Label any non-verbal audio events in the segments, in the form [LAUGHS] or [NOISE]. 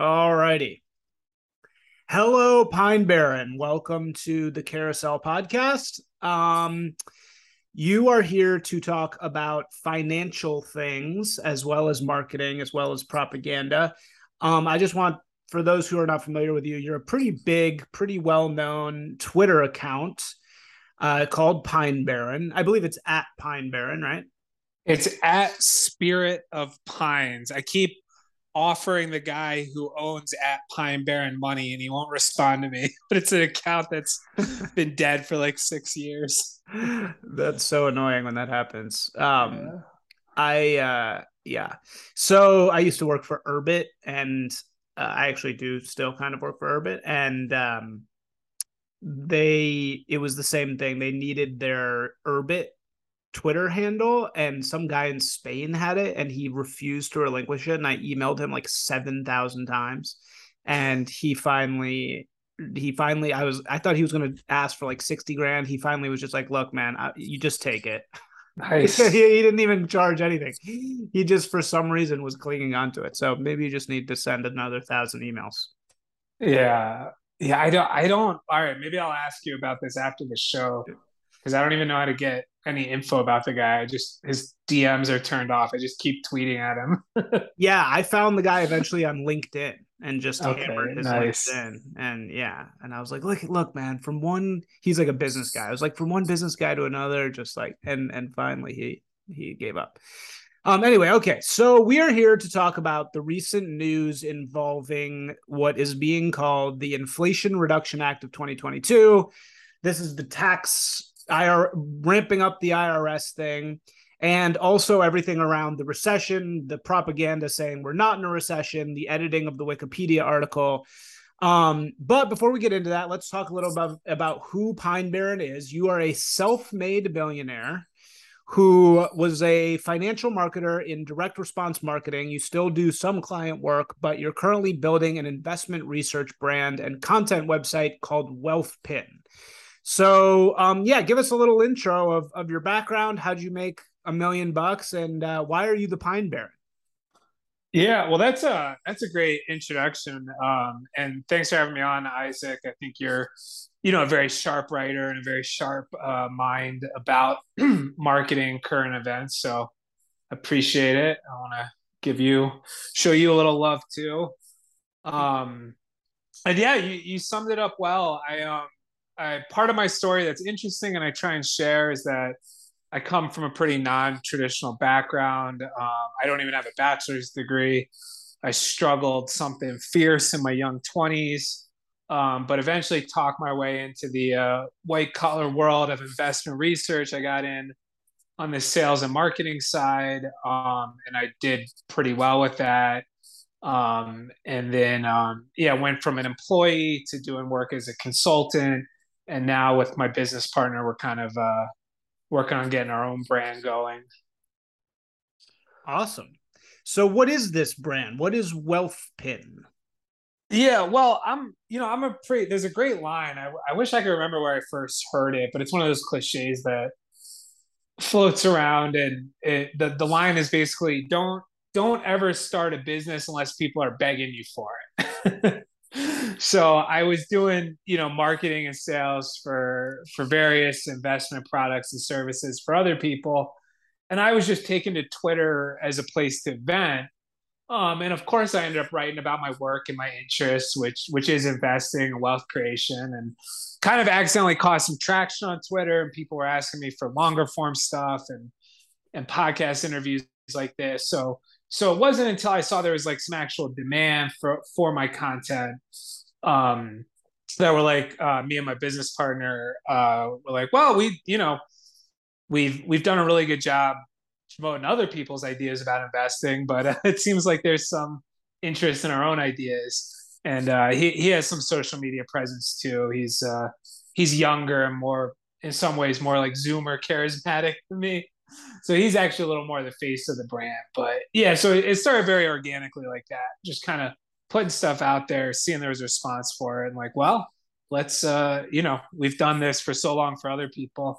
All righty. Hello, Pine Baron. Welcome to the Carousel podcast. Um, you are here to talk about financial things as well as marketing, as well as propaganda. Um, I just want, for those who are not familiar with you, you're a pretty big, pretty well known Twitter account uh, called Pine Baron. I believe it's at Pine Baron, right? It's at Spirit of Pines. I keep offering the guy who owns at Pine Baron money and he won't respond to me. [LAUGHS] But it's an account that's [LAUGHS] been dead for like six years. That's so annoying when that happens. Um yeah. I uh yeah. So I used to work for Urbit and uh, I actually do still kind of work for Urbit and um they it was the same thing. They needed their Urbit Twitter handle, and some guy in Spain had it, and he refused to relinquish it. And I emailed him like seven thousand times, and he finally, he finally, I was, I thought he was going to ask for like sixty grand. He finally was just like, "Look, man, I, you just take it." [LAUGHS] Nice. he, he didn't even charge anything. He just, for some reason, was clinging onto it. So maybe you just need to send another thousand emails. Yeah, yeah. I don't. I don't. All right. Maybe I'll ask you about this after the show because I don't even know how to get any info about the guy. I just his DMs are turned off. I just keep tweeting at him. [LAUGHS] yeah, I found the guy eventually on LinkedIn and just okay, hammered his nice. LinkedIn. And yeah, and I was like, look, look, man, from one, he's like a business guy. I was like, from one business guy to another, just like, and and finally he he gave up. Um, anyway, okay, so we are here to talk about the recent news involving what is being called the Inflation Reduction Act of 2022. This is the tax IR ramping up the IRS thing, and also everything around the recession, the propaganda saying we're not in a recession, the editing of the Wikipedia article. Um, but before we get into that, let's talk a little about, about who Pine Baron is. You are a self-made billionaire who was a financial marketer in direct response marketing. You still do some client work, but you're currently building an investment research brand and content website called Wealthpin. So, um, yeah, give us a little intro of, of your background. How did you make a million bucks, and uh, why are you the Pine Baron? Yeah, well, that's a that's a great introduction, um, and thanks for having me on, Isaac. I think you're, you know, a very sharp writer and a very sharp uh, mind about [CLEARS THROAT] marketing current events. So, appreciate it. I want to give you show you a little love too. Um, and yeah, you you summed it up well. I um I, part of my story that's interesting and I try and share is that I come from a pretty non-traditional background. Um, I don't even have a bachelor's degree. I struggled something fierce in my young 20s, um, but eventually talked my way into the uh, white collar world of investment research. I got in on the sales and marketing side, um, and I did pretty well with that. Um, and then, um, yeah, went from an employee to doing work as a consultant and now with my business partner, we're kind of uh, working on getting our own brand going. Awesome. So, what is this brand? What is Wealth Pin? Yeah, well, I'm, you know, I'm a pretty, there's a great line. I, I wish I could remember where I first heard it, but it's one of those cliches that floats around. And it, the, the line is basically don't, don't ever start a business unless people are begging you for it. [LAUGHS] so I was doing, you know, marketing and sales for for various investment products and services for other people, and I was just taken to Twitter as a place to vent. Um, and of course, I ended up writing about my work and my interests, which which is investing and wealth creation, and kind of accidentally caused some traction on Twitter. And people were asking me for longer form stuff and and podcast interviews like this. So so it wasn't until I saw there was like some actual demand for for my content um, that were like uh, me and my business partner uh, were like, well, we you know we've we've done a really good job promoting other people's ideas about investing, but uh, [LAUGHS] it seems like there's some interest in our own ideas. And uh, he he has some social media presence too. He's uh, he's younger and more in some ways more like Zoomer charismatic than me so he's actually a little more the face of the brand. But yeah, so it started very organically like that, just kind of putting stuff out there, seeing there was a response for it, and like, well, let's uh, you know, we've done this for so long for other people.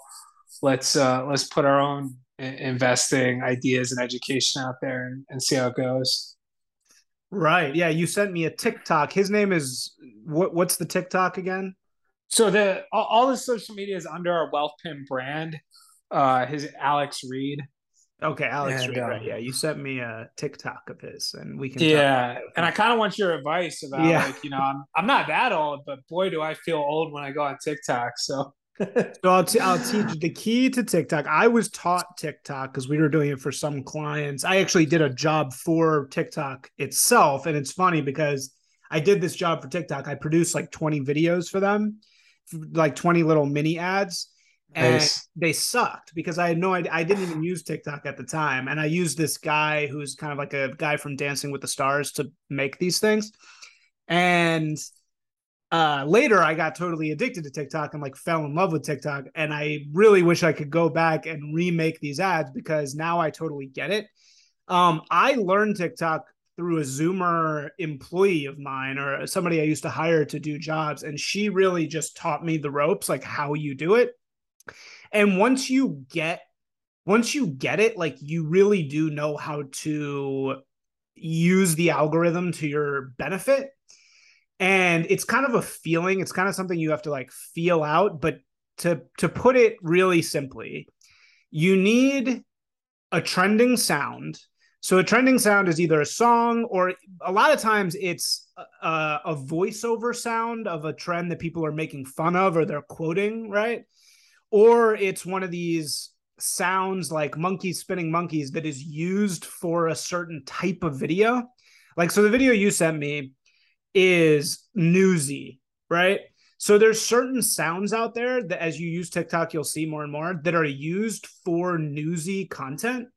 Let's uh, let's put our own investing ideas and education out there and, and see how it goes. Right. Yeah. You sent me a TikTok. His name is what? What's the TikTok again? So the all, all the social media is under our Wealth Pin brand. Uh, his Alex Reed. Okay, Alex and, Reed. Um, right. Yeah. You sent me a TikTok of his, and we can. Yeah, and I kind of want your advice about yeah. like you know I'm I'm not that old, but boy do I feel old when I go on TikTok. So [LAUGHS] so I'll, t- I'll teach the key to TikTok. I was taught TikTok because we were doing it for some clients. I actually did a job for TikTok itself. And it's funny because I did this job for TikTok. I produced like 20 videos for them, like 20 little mini ads. And nice. they sucked because I had no idea. I didn't even use TikTok at the time. And I used this guy who's kind of like a guy from Dancing with the Stars to make these things. And uh, later I got totally addicted to TikTok and like fell in love with TikTok. And I really wish I could go back and remake these ads because now I totally get it. Um, I learned TikTok through a Zoomer employee of mine or somebody I used to hire to do jobs. And she really just taught me the ropes, like how you do it. And once you get, once you get it, like you really do know how to use the algorithm to your benefit. And it's kind of a feeling it's kind of something you have to like feel out but to to put it really simply you need a trending sound. So a trending sound is either a song or a lot of times it's a, a voiceover sound of a trend that people are making fun of or they're quoting right or it's one of these sounds like monkeys spinning monkeys that is used for a certain type of video like so the video you sent me is newsy, right? So there's certain sounds out there that as you use TikTok, you'll see more and more that are used for newsy content.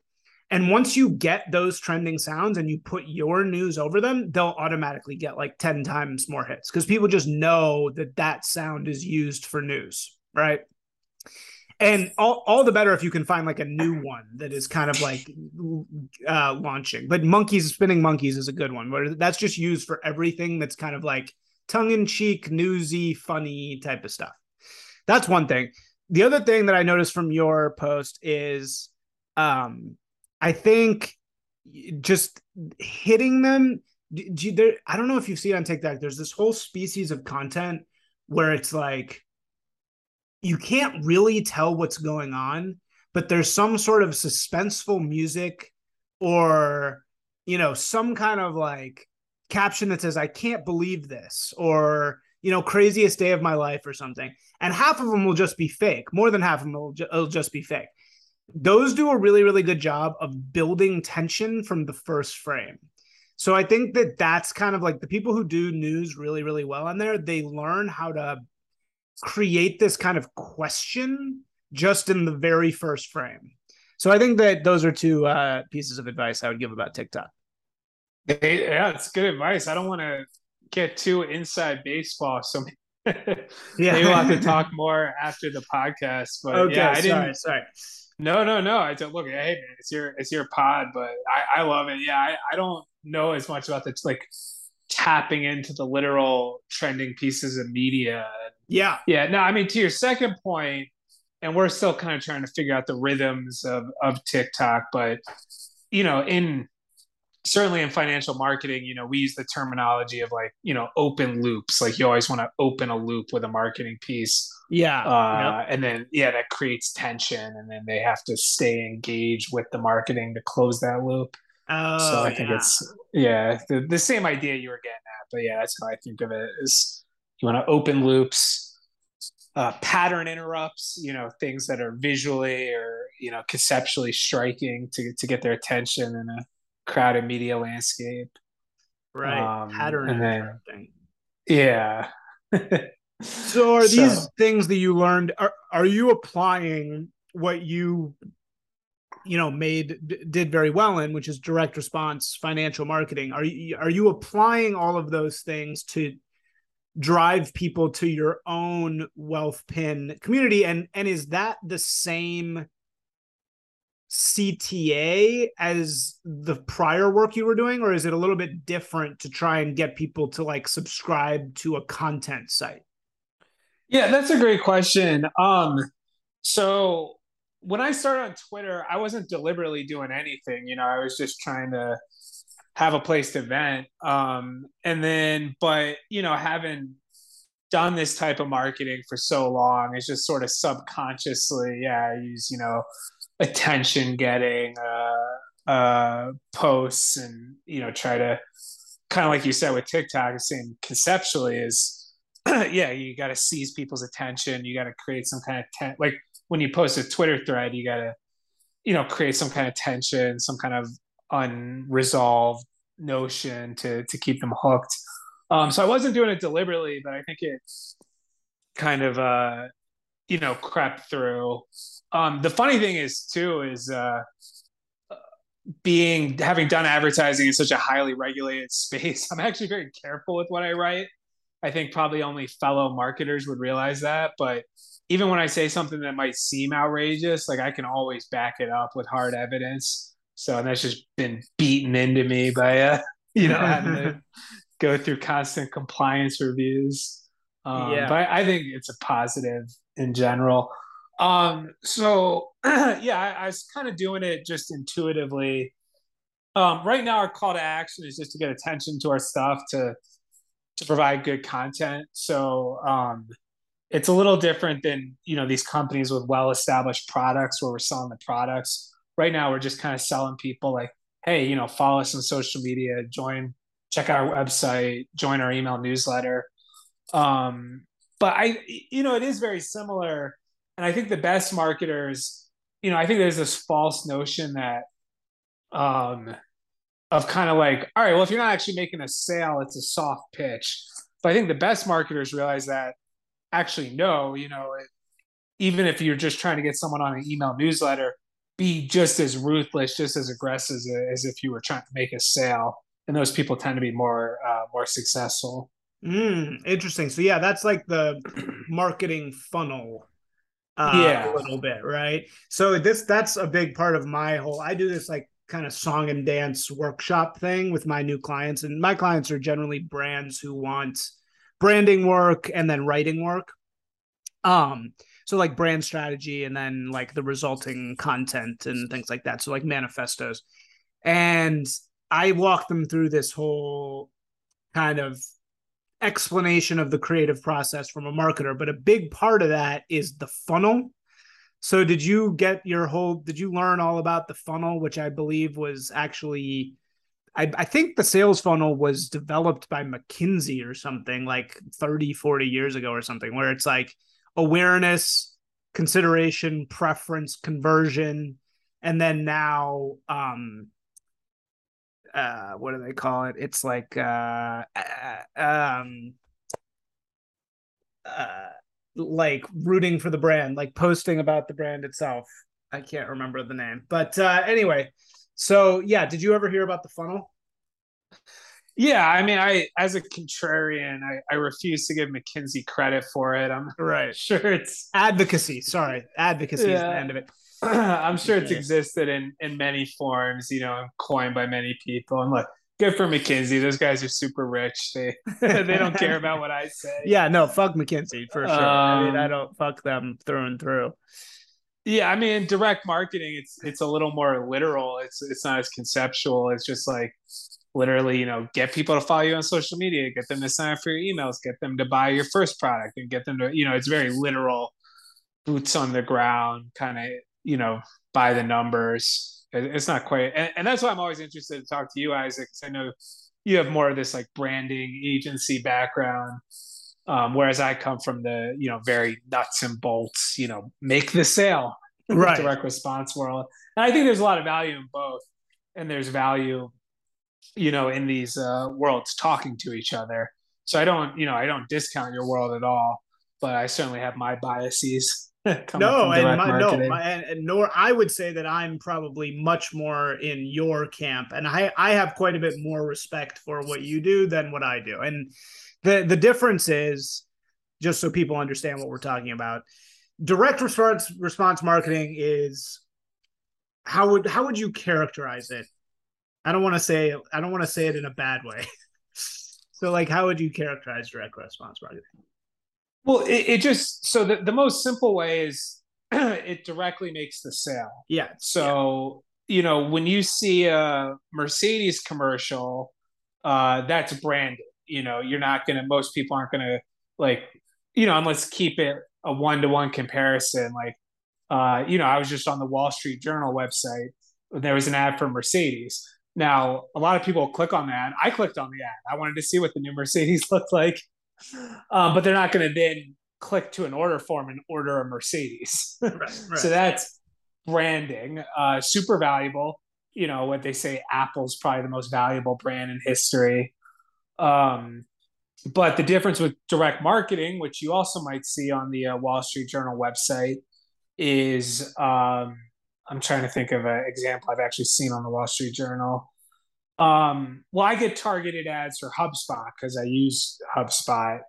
And once you get those trending sounds and you put your news over them, they'll automatically get like 10 times more hits because people just know that that sound is used for news, right? And all, all the better if you can find like a new one that is kind of like uh launching. But monkeys spinning monkeys is a good one where that's just used for everything that's kind of like tongue-in-cheek newsy funny type of stuff. That's one thing. The other thing that i noticed from your post is um i think just hitting them do you, there, i don't know if you see it on tiktok there's this whole species of content where it's like you can't really tell what's going on, but there's some sort of suspenseful music or, you know, some kind of like caption that says, I can't believe this, or, you know, craziest day of my life or something. And half of them will just be fake. More than half of them will, ju- will just be fake. Those do a really, really good job of building tension from the first frame. So I think that that's kind of like the people who do news really, really well on there. They learn how to create this kind of question just in the very first frame. So I think that those are two uh, pieces of advice I would give about TikTok. Yeah, it's good advice. I don't want to get too inside baseball, so [LAUGHS] yeah, maybe we'll have to talk more after the podcast. But okay, yeah, I didn't. Sorry, No, no, no. I don't look. Hey, man, it's your it's your pod, but I I love it. Yeah, I I don't know as much about the like tapping into the literal trending pieces of media. Yeah. Yeah. No, I mean, to your second point, and we're still kind of trying to figure out the rhythms of, of TikTok, but, you know, in certainly in financial marketing, you know, we use the terminology of like, you know, open loops. Like you always want to open a loop with a marketing piece. Yeah. Uh, yep. And then, yeah, that creates tension. And then they have to stay engaged with the marketing to close that loop. Oh, so I think yeah. it's yeah the, the same idea you were getting at, but yeah, that's how I think of it. Is you want to open loops, uh, pattern interrupts, you know, things that are visually or you know conceptually striking to to get their attention in a crowded media landscape. Right, um, pattern and then, yeah. [LAUGHS] so are these so, things that you learned? Are are you applying what you you know made did very well in which is direct response financial marketing are you are you applying all of those things to drive people to your own wealth pin community. And and is that the same CTA as the prior work you were doing or is it a little bit different to try and get people to like subscribe to a content site? Yeah that's a great question. Um so when I started on Twitter, I wasn't deliberately doing anything. You know, I was just trying to have a place to vent. Um, and then, but you know, having done this type of marketing for so long, it's just sort of subconsciously, yeah, I use you know attention getting uh, uh, posts and you know try to kind of like you said with TikTok, same conceptually is [CLEARS THROAT] yeah, you got to seize people's attention. You got to create some kind of ten- like when you post a Twitter thread, you got to you know create some kind of tension, some kind of unresolved notion to to keep them hooked. Um, so I wasn't doing it deliberately, but I think it kind of uh, you know crept through. Um, the funny thing is too is uh, being having done advertising in such a highly regulated [LAUGHS] space. I'm actually very careful with what I write. I think probably only fellow marketers would realize that, but even when I say something that might seem outrageous, like I can always back it up with hard evidence. So and that's just been beaten into me by uh, [LAUGHS] you know having to [LAUGHS] go through constant compliance reviews. Um, yeah. But I, think it's a positive in general. Um, so [CLEARS THROAT] yeah, I, I was kind of doing it just intuitively. Um, right now, our call to action is just to get attention to our stuff to to provide good content. So um, it's a little different than you know these companies with well established products where we're selling the products. Right now, we're just kind of selling people like, hey, you know, follow us on social media, join, check out our website, join our email newsletter. Um, but I, you know, it is very similar and I think the best marketers, you know, I think there's this false notion that um of kind of like, all right, well, if you're not actually making a sale, it's a soft pitch. But I think the best marketers realize that actually no, you know, it, even if you're just trying to get someone on an email newsletter, be just as ruthless, just as aggressive as, as if you were trying to make a sale. And those people tend to be more uh, more successful. Mm, interesting. So yeah, that's like the [CLEARS THROAT] marketing funnel uh, yeah. a little bit, right? So this that's a big part of my whole. I do this like kind of song and dance workshop thing with my new clients, and my clients are generally brands who want branding work and then writing work. Um, so like brand strategy and then like the resulting content and things like that. So like manifestos, and I walk them through this whole kind of explanation of the creative process from a marketer, but a big part of that is the funnel. So did you get your whole did you learn all about the funnel which I believe was actually I, I think the sales funnel was developed by McKinsey or something like 30 40 years ago or something where it's like awareness, consideration, preference, conversion and then now um uh what do they call it? It's like uh, uh um uh like rooting for the brand like posting about the brand itself. I can't remember the name but uh anyway. So yeah did you ever hear about the funnel yeah i mean i as a contrarian i, I refuse to give mckinsey credit for it i'm [LAUGHS] right sure it's advocacy sorry advocacy yeah. is the end of it [CLEARS THROAT] I'm sure it's existed in in many forms, you know, coined by many people. And look, good for McKinsey. Those guys are super rich. They [LAUGHS] they don't care about what I say. [LAUGHS] Yeah, no, fuck McKinsey for sure. Um, I mean, I um, don't fuck them through and through. Yeah, I mean, direct marketing. It's it's a little more literal. It's it's not as conceptual. It's just like literally, you know, get people to follow you on social media, get them to sign up for your emails, get them to buy your first product, and get them to, you know, it's very literal, boots on the ground kind of you know, by the numbers. It's not quite, and, and that's why I'm always interested to talk to you, Isaac, because I know you have more of this like branding agency background. Um, whereas I come from the, you know, very nuts and bolts, you know, make the sale, [LAUGHS] right. direct response world. And I think there's a lot of value in both. And there's value, you know, in these uh, worlds talking to each other. So I don't, you know, I don't discount your world at all, but I certainly have my biases. [LAUGHS] no, and my, no, my, and, and, nor I would say that I'm probably much more in your camp, and I I have quite a bit more respect for what you do than what I do, and the the difference is just so people understand what we're talking about. Direct response response marketing is how would how would you characterize it? I don't want to say I don't want to say it in a bad way. [LAUGHS] so like, how would you characterize direct response marketing? Well, it, it just so the, the most simple way is [CLEARS THROAT] it directly makes the sale. Yeah. So you know, when you see a Mercedes commercial, uh, that's branded. You know, you're not gonna. Most people aren't gonna like, you know, unless keep it a one to one comparison. Like, uh, you know, I was just on the Wall Street Journal website. And There was an ad for Mercedes. Now, a lot of people click on that. I clicked on the ad. I wanted to see what the new Mercedes [LAUGHS] looked like, um, but they're not going to then click to an order form and order a Mercedes. [LAUGHS] Right, right. so that's branding, uh, super valuable. You know what they say, Apple's probably the most valuable brand in history. Um, but the difference with direct marketing, which you also might see on the uh, Wall Street Journal website, is um, I'm trying to think of an example I've actually seen on the Wall Street Journal. Um, well, I get targeted ads for HubSpot because I use HubSpot.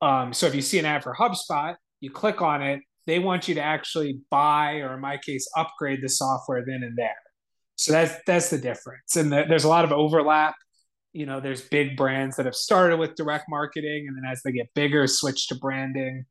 Um, so if you see an ad for HubSpot, you click on it, they want you to actually buy, or in my case, upgrade the software then and there. So that's that's the difference, and the, there's a lot of overlap. You know, there's big brands that have started with direct marketing, and then as they get bigger, switch to branding.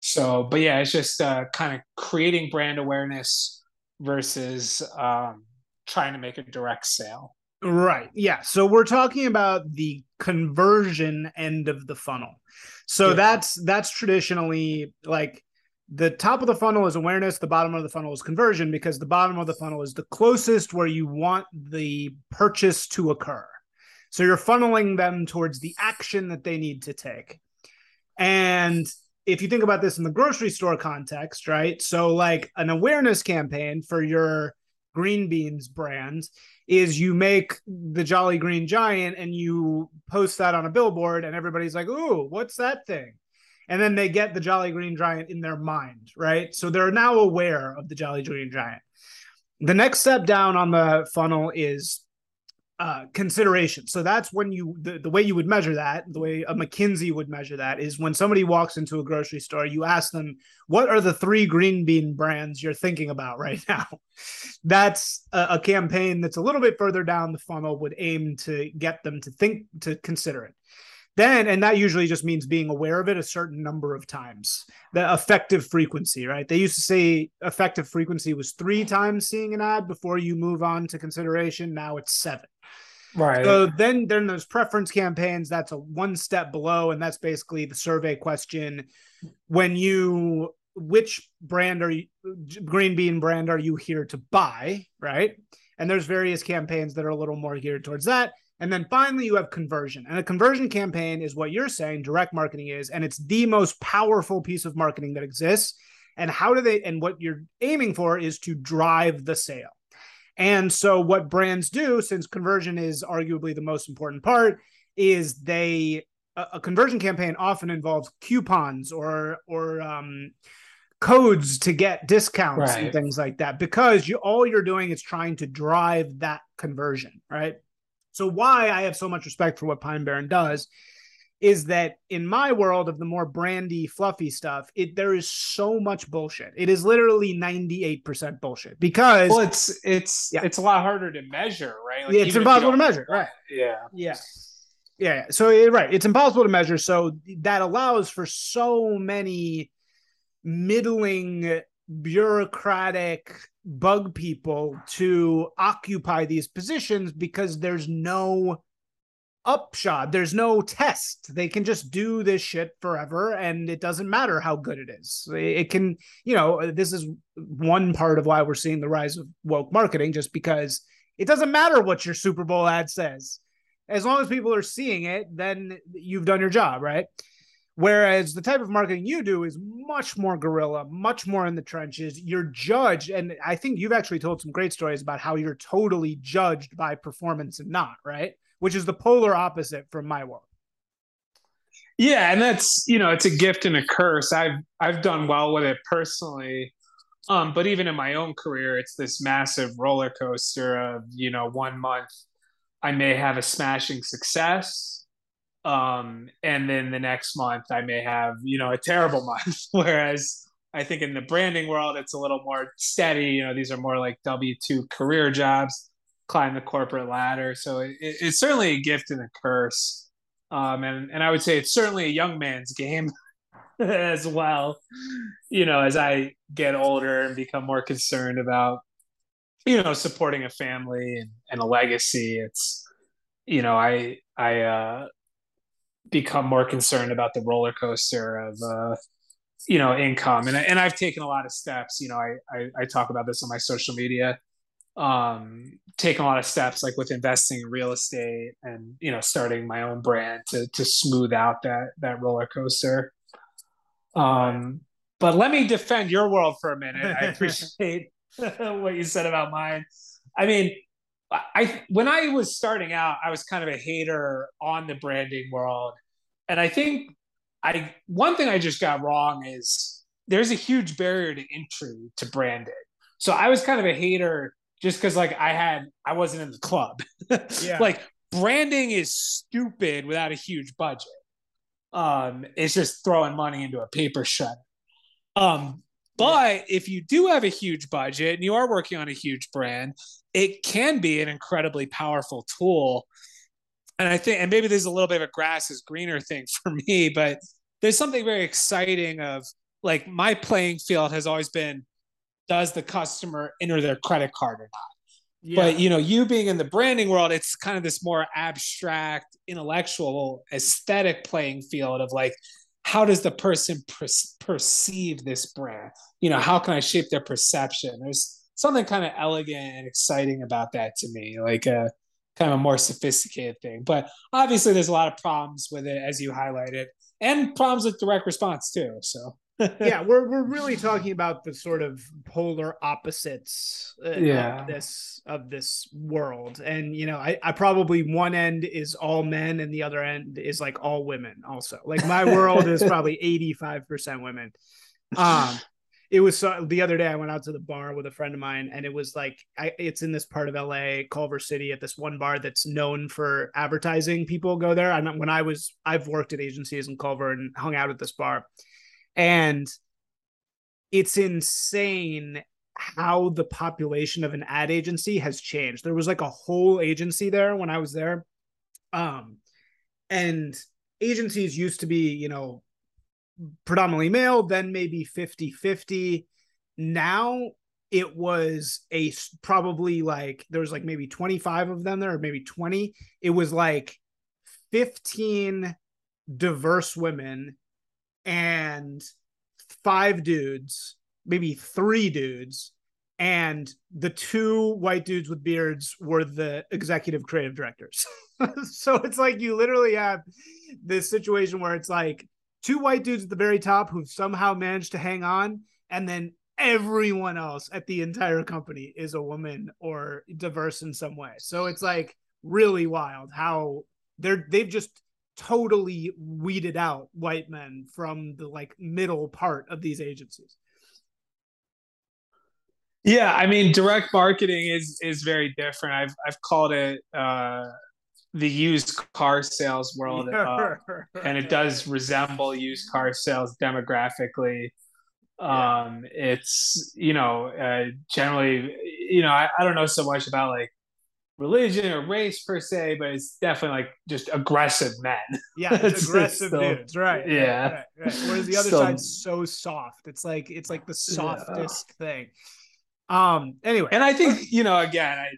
So, but yeah, it's just uh, kind of creating brand awareness versus um, trying to make a direct sale. Right. Yeah. So we're talking about the conversion end of the funnel. So yeah. that's that's traditionally like the top of the funnel is awareness, the bottom of the funnel is conversion because the bottom of the funnel is the closest where you want the purchase to occur. So you're funneling them towards the action that they need to take. And if you think about this in the grocery store context, right? So, like an awareness campaign for your green beans brand is you make the Jolly Green Giant and you post that on a billboard, and everybody's like, Ooh, what's that thing? And then they get the Jolly Green Giant in their mind, right? So they're now aware of the Jolly Green Giant. The next step down on the funnel is uh, consideration. So that's when you the, the way you would measure that, the way a McKinsey would measure that is when somebody walks into a grocery store, you ask them, what are the three green bean brands you're thinking about right now? [LAUGHS] that's a, a campaign that's a little bit further down the funnel would aim to get them to think to consider it. Then, and that usually just means being aware of it a certain number of times. The effective frequency, right? They used to say effective frequency was three times seeing an ad before you move on to consideration. Now it's seven. Right. So then then there's preference campaigns. That's a one step below, and that's basically the survey question. When you which brand are you green bean brand are you here to buy? Right. And there's various campaigns that are a little more geared towards that. And then finally, you have conversion. And a conversion campaign is what you're saying direct marketing is. And it's the most powerful piece of marketing that exists. And how do they, and what you're aiming for is to drive the sale. And so, what brands do, since conversion is arguably the most important part, is they a, a conversion campaign often involves coupons or or um, codes to get discounts right. and things like that because you all you're doing is trying to drive that conversion, right? So, why I have so much respect for what Pine Baron does is that in my world of the more brandy, fluffy stuff, it there is so much bullshit. It is literally ninety eight percent bullshit because well, it's it's yeah. it's a lot harder to measure, right? Like, yeah, it's impossible to measure, right? Yeah, yeah, yeah. So right, it's impossible to measure. So that allows for so many middling bureaucratic bug people to occupy these positions because there's no upshot. There's no test. They can just do this shit forever and it doesn't matter how good it is. It can, you know, this is one part of why we're seeing the rise of woke marketing, just because it doesn't matter what your Super Bowl ad says. As long as people are seeing it, then you've done your job, right? Whereas the type of marketing you do is much more guerrilla, much more in the trenches. You're judged, and I think you've actually told some great stories about how you're totally judged by performance and not, right? which is the polar opposite from my world. Yeah, and that's you know it's a gift and a curse. I've I've done well with it personally, um, but even in my own career, it's this massive roller coaster of you know one month I may have a smashing success, um, and then the next month I may have you know a terrible [LAUGHS] month. Whereas I think in the branding world, it's a little more steady. You know, these are more like W two career jobs climb the corporate ladder. So it, it's certainly a gift and a curse. Um, and, and I would say it's certainly a young man's [LAUGHS] game [LAUGHS] as well. You know, as I get older and become more concerned about you know supporting a family and, and a legacy it's you know i i uh become more concerned about the roller coaster of uh you know income. And, and i've taken a lot of steps you know I, I i talk about this on my social media um taking a lot of steps like with investing in real estate and you know starting my own brand to to smooth out that that roller coaster. Um but let me defend your world for a minute. I [LAUGHS] appreciate [LAUGHS] what you said about mine. I mean i when i was starting out i was kind of a hater on the branding world and i think i one thing i just got wrong is there's a huge barrier to entry to branding so i was kind of a hater just because like I had I wasn't in the club. [LAUGHS] yeah. Like branding is stupid without a huge budget. Um, it's just throwing money into a paper shredder. Um, but yeah. if you do have a huge budget and you are working on a huge brand, it can be an incredibly powerful tool. And I think, and maybe there's a little bit of a grass is greener thing [LAUGHS] for me, but there's something very exciting of like my playing field has always been does the customer enter their credit card or not? Yeah. But you know, you being in the branding world, it's kind of this more abstract, intellectual, aesthetic playing field of like, how does the person per- perceive this brand? You know, how can I shape their perception? There's something kind of elegant and exciting about that to me, like a kind of a more sophisticated thing. But obviously, there's a lot of problems with it, as you highlighted, and problems with direct response too. So [LAUGHS] yeah, we're we're really talking about the sort of polar opposites uh, yeah. of this of this world. And you know, I, I probably one end is all men and the other end is like all women also. Like my world is [LAUGHS] probably 85% women. Um it was so, the other day I went out to the bar with a friend of mine and it was like I, it's in this part of LA, Culver City at this one bar that's known for advertising. People go there. I when I was I've worked at agencies in Culver and hung out at this bar and it's insane how the population of an ad agency has changed. There was like a whole agency there when I was there. Um, and agencies used to be, you know, predominantly male, then maybe 50 50. Now it was a probably like there was like maybe 25 of them there, or maybe 20. It was like 15 diverse women and five dudes, maybe three dudes, and the two white dudes with beards were the executive creative directors. [LAUGHS] so it's like you literally have this situation where it's like two white dudes at the very top who've somehow managed to hang on, and then everyone else at the entire company is a woman or diverse in some way. So it's like really wild how they're they've just totally weeded out white men from the like middle part of these agencies. Yeah, I mean, direct marketing is is very different. I've I've called it uh, the used car sales world, [LAUGHS] uh, and it does resemble used car sales demographically. Um, it's you know uh, generally you know I, I don't know so much about like religion or race per se, but it's definitely like just aggressive men. Yeah, it's [LAUGHS] aggressive still, dudes, right? Yeah. Right, right. Whereas the other still, side's so soft. It's like it's like the softest yeah. thing. Um. Anyway, and I think you know again, I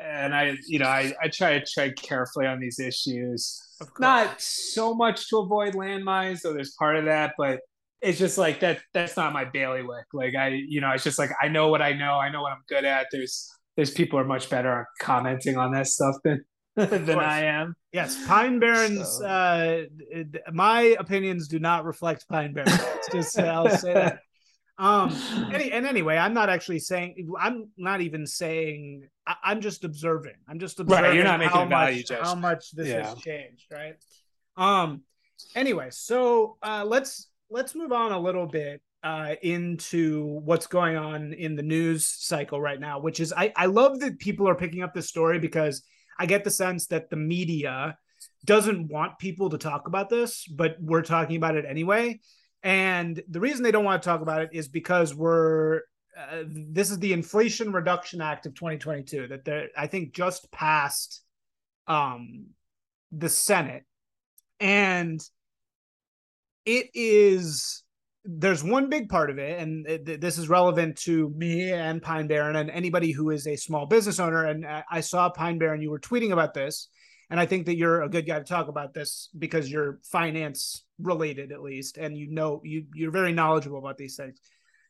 and I you know I I try to tread carefully on these issues. Not so much to avoid landmines, though there's part of that, but it's just like that that's not my bailiwick like i you know it's just like i know what i know i know what i'm good at there's there's people are much better at commenting on that stuff than [LAUGHS] than I am. Yes, Pine Baron's. So. Uh, my opinions do not reflect Pine Baron's. just I'll say that. Um. [SIGHS] Any and anyway, I'm not actually saying. I'm not even saying. I, am just observing. I'm just observing. Right, you're not making how value much, How much this yeah. has changed, right? Um. Anyway, so uh, let's let's move on a little bit uh, into what's going on in the news cycle right now, which is I, I love that people are picking up this story because I get the sense that the media doesn't want people to talk about this, but we're talking about it anyway. And the reason they don't want to talk about it is because we're uh, this is the Inflation Reduction Act of 2022 that I think just passed um, the Senate, and it is there's one big part of it, and this is relevant to me and Pine Baron and anybody who is a small business owner. And I saw Pine Baron, you were tweeting about this, and I think that you're a good guy to talk about this because you're finance related at least, and you know you you're very knowledgeable about these things.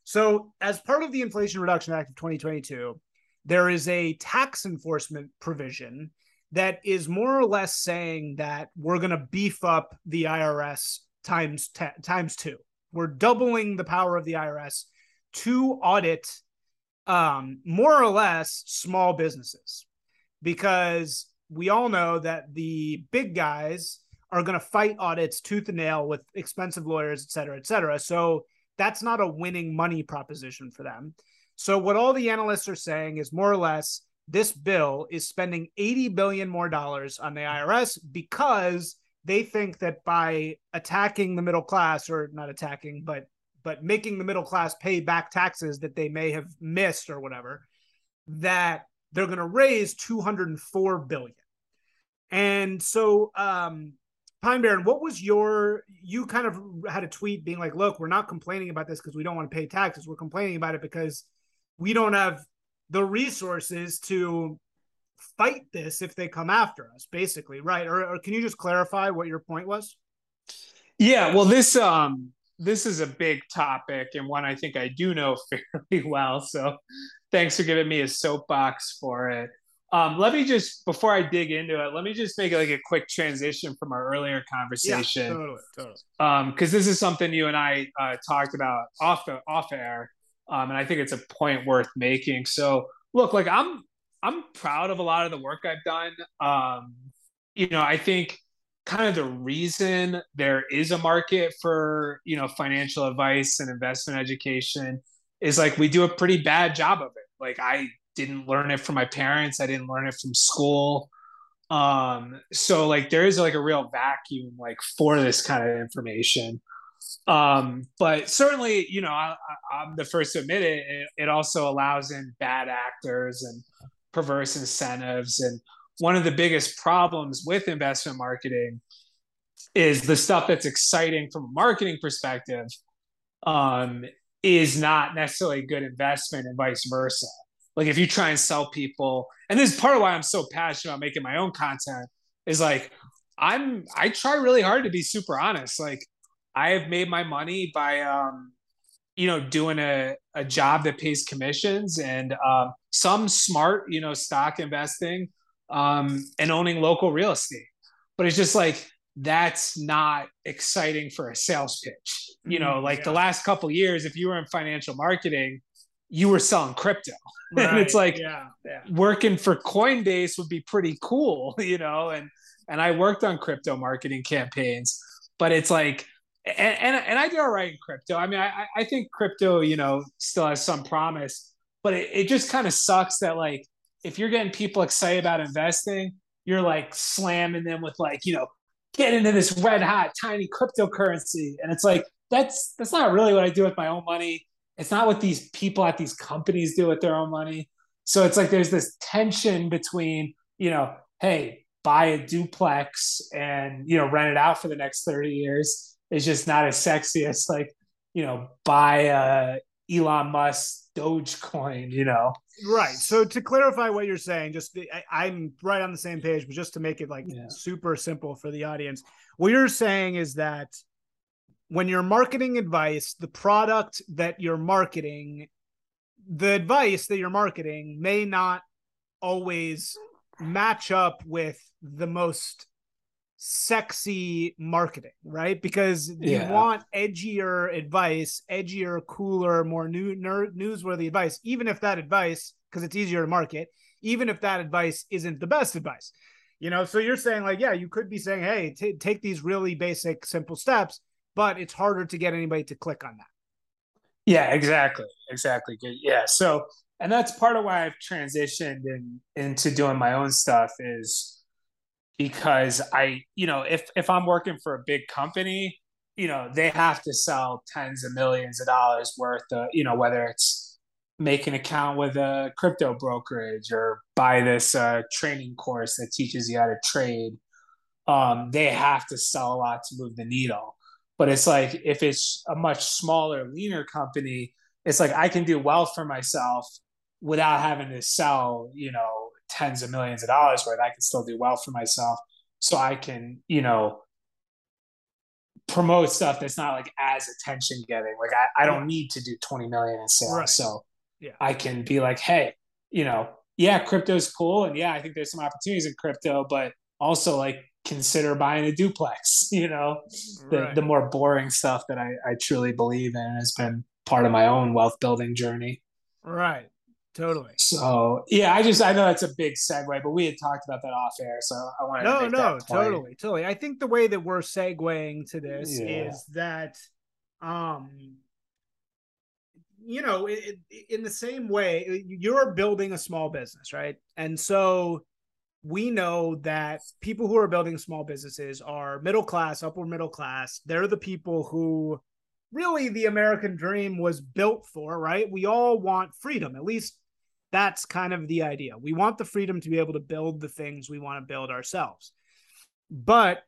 So, as part of the Inflation Reduction Act of 2022, there is a tax enforcement provision that is more or less saying that we're going to beef up the IRS times t- times two. We're doubling the power of the IRS to audit um, more or less small businesses because we all know that the big guys are going to fight audits tooth and nail with expensive lawyers, et cetera, et cetera. So that's not a winning money proposition for them. So what all the analysts are saying is more or less this bill is spending 80 billion more dollars on the IRS because they think that by attacking the middle class or not attacking but but making the middle class pay back taxes that they may have missed or whatever that they're going to raise 204 billion. And so um pine Baron, what was your you kind of had a tweet being like look we're not complaining about this because we don't want to pay taxes. We're complaining about it because we don't have the resources to fight this if they come after us basically right? Or, or, can you just clarify what your point was? Yeah well this um this is a big topic and one i think i do know [LAUGHS] fairly well so thanks for giving me a soapbox for it um, let me just before i dig into it let me just make like a quick transition from our earlier conversation yeah, totally, totally. um because this is something you and i uh, talked about off the off air um, and i think it's a point worth making so look like i'm I'm proud of a lot of the work I've done. Um, you know, I think kind of the reason there is a market for you know financial advice and investment education is like we do a pretty bad job of it. Like I didn't learn it from my parents. I didn't learn it from school. Um, so like there is like a real vacuum like for this kind of information. Um, but certainly, you know, I, am the first to admit it, it. It also allows in bad actors and perverse incentives. And one of the biggest problems with investment marketing is the stuff that's exciting from a marketing perspective um, is not necessarily a good investment and vice versa. Like if you try and sell people, and this is part of why I'm so passionate about making my own content, is like I'm I try really hard to be super honest. Like I have made my money by um, you know doing a, a job that pays commissions and um, some smart you know stock investing um, and owning local real estate but it's just like that's not exciting for a sales pitch you know mm-hmm, like yeah. the last couple years if you were in financial marketing you were selling crypto right. [LAUGHS] and it's like yeah, yeah. working for coinbase would be pretty cool [LAUGHS] you know and and i worked on crypto marketing campaigns but it's like and, and, and I did all right in crypto. I mean, I, I think crypto, you know, still has some promise, but it, it just kind of sucks that like if you're getting people excited about investing, you're like slamming them with like, you know, get into this red hot tiny cryptocurrency. And it's like, that's that's not really what I do with my own money. It's not what these people at these companies do with their own money. So it's like there's this tension between, you know, hey, buy a duplex and you know rent it out for the next 30 years is just not as sexy as like you know buy a Elon Musk Dogecoin, you know. Right. So to clarify what you're saying, just I, am right on the same page, but just to make it like yeah. super simple for the audience, what you're saying is that when you're marketing advice, the product that you're marketing, the advice that you're marketing may not always match up with the most sexy marketing, right? Because yeah. you want edgier advice, edgier, cooler, more new ner- newsworthy advice, even if that advice, because it's easier to market, even if that advice isn't the best advice. You know, so you're saying like, yeah, you could be saying, hey, t- take these really basic, simple steps, but it's harder to get anybody to click on that. Yeah, exactly, exactly. Good. Yeah, so and that's part of why I've transitioned in, into doing my own stuff is because I, you know, if if I'm working for a big company, you know, they have to sell tens of millions of dollars worth of, you know, whether it's make an account with a crypto brokerage or buy this uh, training course that teaches you how to trade. Um, they have to sell a lot to move the needle. But it's like if it's a much smaller, leaner company, it's like I can do well for myself without having to sell, you know, tens of millions of dollars worth. I can still do well for myself. So I can, you know, promote stuff that's not like as attention getting. Like I, I don't need to do 20 million in sales. Right. So yeah. I can be like, hey, you know, yeah, crypto's cool. And yeah, I think there's some opportunities in crypto, but also like consider buying a duplex, [LAUGHS] you know, the, right. the more boring stuff that I, I truly believe in has been part of my own wealth building journey. Right. Totally. So yeah, I just I know that's a big segue, but we had talked about that off air, so I wanted no, to no, totally, totally. I think the way that we're segueing to this yeah. is that, um, you know, it, it, in the same way, you're building a small business, right? And so we know that people who are building small businesses are middle class, upper middle class. They're the people who really the American dream was built for, right? We all want freedom, at least that's kind of the idea. We want the freedom to be able to build the things we want to build ourselves. But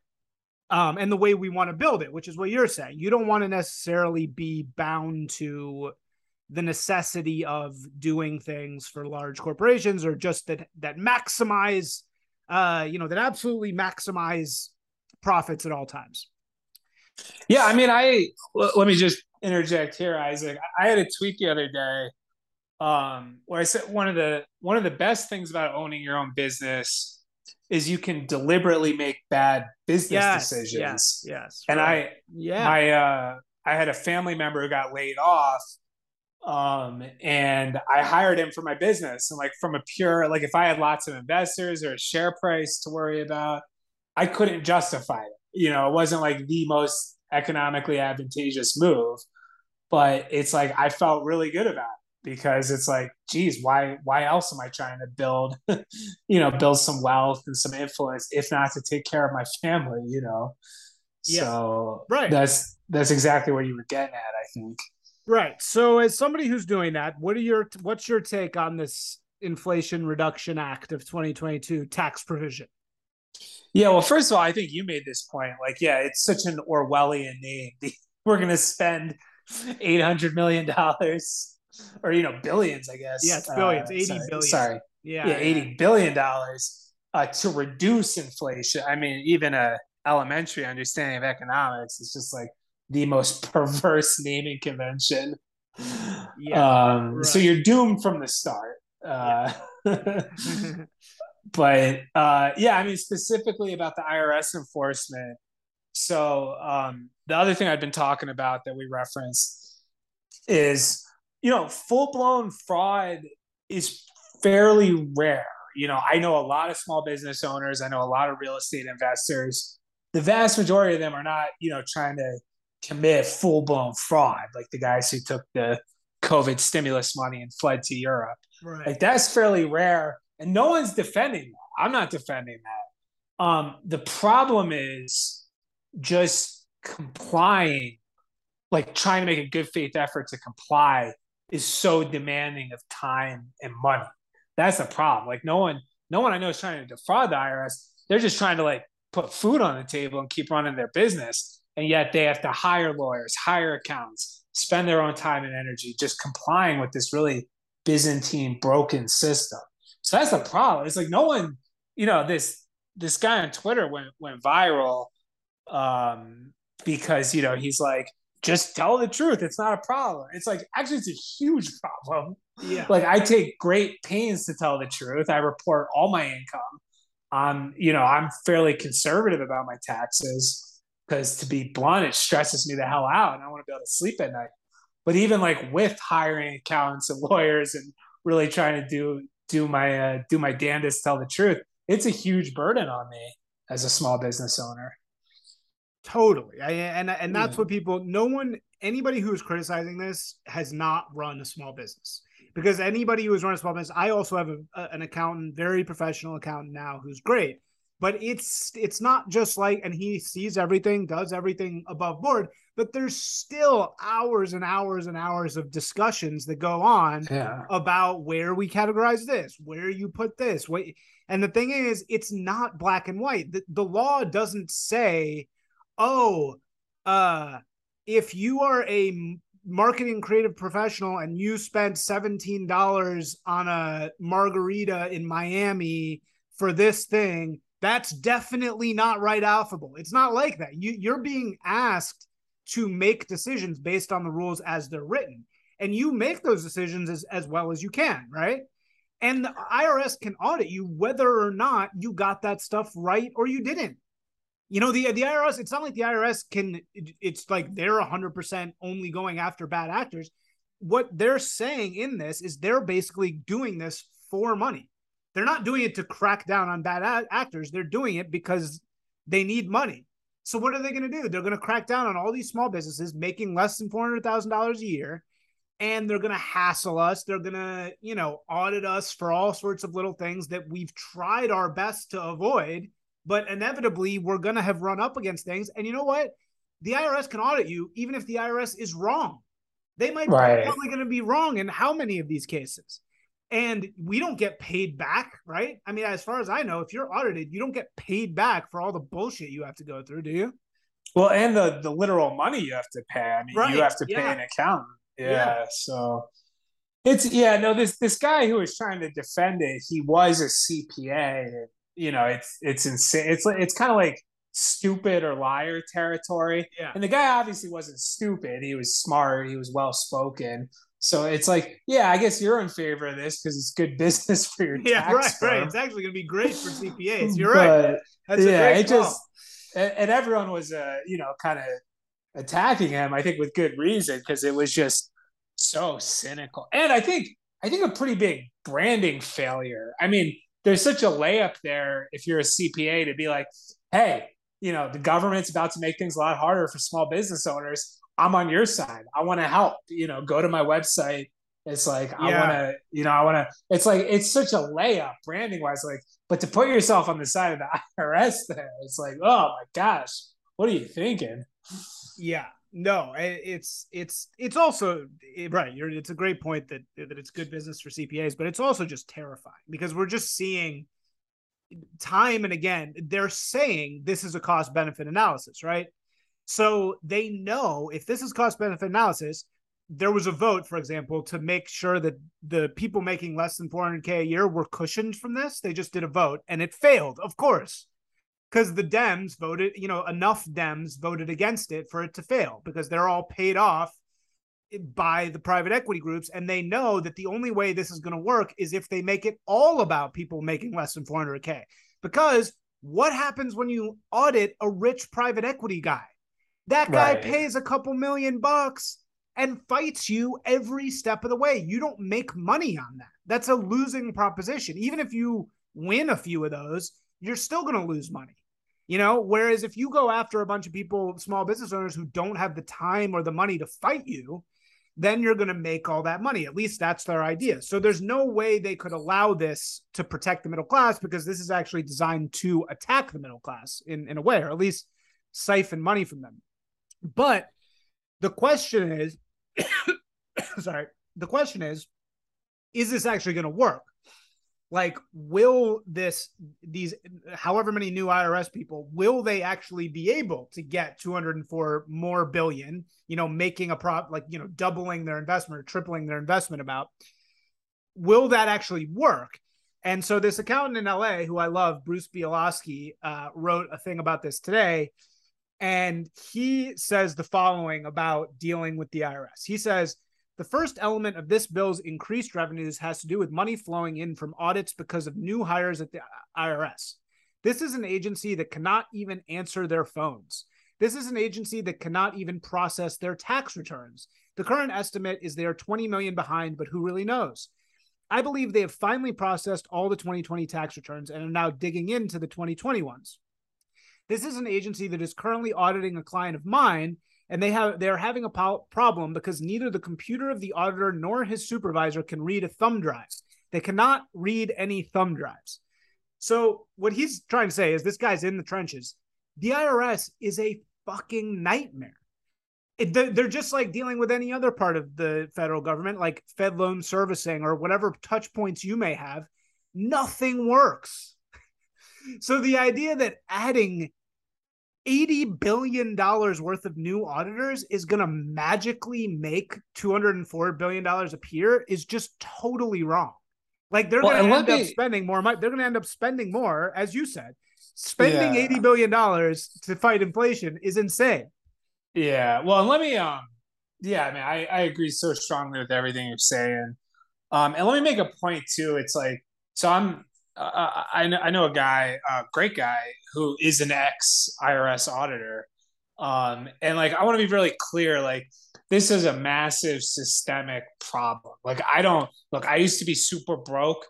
um, and the way we want to build it, which is what you're saying. You don't want to necessarily be bound to the necessity of doing things for large corporations or just that that maximize uh you know that absolutely maximize profits at all times. Yeah, I mean I let me just interject here Isaac. I had a tweet the other day um, where I said one of the one of the best things about owning your own business is you can deliberately make bad business yes, decisions. Yes, yes. And right. I, yeah, my uh, I had a family member who got laid off, um, and I hired him for my business. And like from a pure, like if I had lots of investors or a share price to worry about, I couldn't justify it. You know, it wasn't like the most economically advantageous move, but it's like I felt really good about it because it's like, geez, why why else am I trying to build, [LAUGHS] you know, build some wealth and some influence if not to take care of my [LAUGHS] family, you know? Yeah. So right. that's that's exactly what you were getting at, I think. Right. So as somebody who's doing that, what are your what's your take on this Inflation Reduction Act of 2022 tax provision? Yeah, well, first of all, I think you made this point. Like, yeah, it's such an Orwellian name. [LAUGHS] We're going to spend eight hundred million dollars or you know billions, I guess. Yeah, it's billions, uh, eighty sorry, billion. Sorry, yeah, yeah, eighty billion dollars uh, to reduce inflation. I mean, even a elementary understanding of economics is just like the most [LAUGHS] perverse naming convention. Yeah, um, right. so you're doomed from the start. Uh, yeah. [LAUGHS] [LAUGHS] but uh, yeah, I mean, specifically about the IRS enforcement. So um, the other thing I've been talking about that we reference is you know, full blown fraud is fairly rare. You know, I know a lot of small business owners, I know a lot of real estate investors. The vast majority of them are not, you know, trying to commit full blown fraud like the guys who took the COVID stimulus money and fled to Europe. Right. Like that's fairly rare. And no one's defending that. I'm not defending that. Um, the problem is just complying, like trying to make a good faith effort to comply is so demanding of time and money. That's the problem. Like no one, no one I know is trying to defraud the IRS. They're just trying to like put food on the table and keep running their business. And yet they have to hire lawyers, hire accountants, spend their own time and energy just complying with this really Byzantine broken system. So that's the problem. It's like no one, you know, this this guy on Twitter went went viral um, because you know he's like just tell the truth. It's not a problem. It's like actually it's a huge problem. Yeah. Like I take great pains to tell the truth. I report all my income. Um, you know, I'm fairly conservative about my taxes because to be blunt, it stresses me the hell out and I want to be able to sleep at night. But even like with hiring accountants and [LAUGHS] lawyers and really trying to do do my uh, do my damnedest tell the truth, it's a huge burden on me as a small business owner. Totally. I, and and that's yeah. what people no one anybody who is criticizing this has not run a small business. Because anybody who has run a small business, I also have a, a, an accountant, very professional accountant now who's great. But it's it's not just like and he sees everything, does everything above board, but there's still hours and hours and hours of discussions that go on yeah. about where we categorize this, where you put this. Wait, and the thing is, it's not black and white. The, the law doesn't say oh, uh, if you are a marketing creative professional and you spent $17 on a margarita in Miami for this thing, that's definitely not right alphabet. It's not like that. You you're being asked to make decisions based on the rules as they're written. And you make those decisions as, as well as you can, right? And the IRS can audit you whether or not you got that stuff right or you didn't. You know, the the IRS, it's not like the IRS can it's like they're 100% only going after bad actors. What they're saying in this is they're basically doing this for money. They're not doing it to crack down on bad a- actors. They're doing it because they need money. So what are they going to do? They're going to crack down on all these small businesses making less than $400,000 a year and they're going to hassle us. They're going to, you know, audit us for all sorts of little things that we've tried our best to avoid, but inevitably we're going to have run up against things. And you know what? The IRS can audit you even if the IRS is wrong. They might right. be only going to be wrong in how many of these cases? And we don't get paid back, right? I mean, as far as I know, if you're audited, you don't get paid back for all the bullshit you have to go through, do you? Well, and the the literal money you have to pay. I mean, right. you have to pay yeah. an accountant yeah, yeah. So it's yeah, no, this this guy who was trying to defend it, he was a CPA. You know, it's it's insane. It's it's kind of like stupid or liar territory. Yeah. And the guy obviously wasn't stupid. He was smart. He was well spoken. So it's like, yeah, I guess you're in favor of this because it's good [LAUGHS] business for your yeah, right, firm. right. It's actually going to be great for [LAUGHS] CPAs. You're but, right. That's yeah, it call. just and, and everyone was, uh, you know, kind of attacking him, I think with good reason, because it was just so cynical. And I think I think a pretty big branding failure. I mean, there's such a layup there if you're a CPA to be like, hey, you know, the government's about to make things a lot harder for small business owners. I'm on your side. I want to help. You know, go to my website. It's like yeah. I want to, you know, I want to. It's like it's such a layup branding wise. Like, but to put yourself on the side of the [LAUGHS] IRS, there, it's like, oh my gosh, what are you thinking? Yeah, no, it's it's it's also eh, right. You're, it's a great point that that it's good business for CPAs, but it's also just terrifying because we're just seeing time and again they're saying this is a cost benefit analysis, right? So they know if this is cost benefit analysis, there was a vote, for example, to make sure that the people making less than 400k a year were cushioned from this. They just did a vote and it failed, of course because the Dems voted, you know, enough Dems voted against it for it to fail because they're all paid off by the private equity groups and they know that the only way this is going to work is if they make it all about people making less than 400k because what happens when you audit a rich private equity guy? That guy right. pays a couple million bucks and fights you every step of the way. You don't make money on that. That's a losing proposition. Even if you win a few of those you're still going to lose money. You know, whereas if you go after a bunch of people, small business owners who don't have the time or the money to fight you, then you're going to make all that money. At least that's their idea. So there's no way they could allow this to protect the middle class because this is actually designed to attack the middle class in, in a way, or at least siphon money from them. But the question is [COUGHS] sorry, the question is, is this actually going to work? Like will this these however many new irs people will they actually be able to get 204 more billion you know making a prop like you know doubling their investment or tripling their investment about? Will that actually work? And so this accountant in la who i love bruce bialosky uh, wrote a thing about this today and he says the following about dealing with the irs he says the first element of this bill's increased revenues has to do with money flowing in from audits because of new hires at the IRS. This is an agency that cannot even answer their phones. This is an agency that cannot even process their tax returns. The current estimate is they are 20 million behind, but who really knows? I believe they have finally processed all the 2020 tax returns and are now digging into the 2020 ones. This is an agency that is currently auditing a client of mine and they have they're having a problem because neither the computer of the auditor nor his supervisor can read a thumb drive. They cannot read any thumb drives. So what he's trying to say is this guy's in the trenches. The IRS is a fucking nightmare. It, they're just like dealing with any other part of the federal government, like Fed loan servicing or whatever touch points you may have. Nothing works. [LAUGHS] so the idea that adding $80 billion worth of new auditors is going to magically make $204 billion appear is just totally wrong. Like they're well, going to end me... up spending more money. They're going to end up spending more, as you said. Spending yeah. $80 billion to fight inflation is insane. Yeah. Well, let me, um, yeah, I mean, I, I agree so strongly with everything you're saying. Um, and let me make a point too. It's like, so I'm uh, I know I know a guy, a great guy, who is an ex IRS auditor, um, and like I want to be really clear, like this is a massive systemic problem. Like I don't look, I used to be super broke.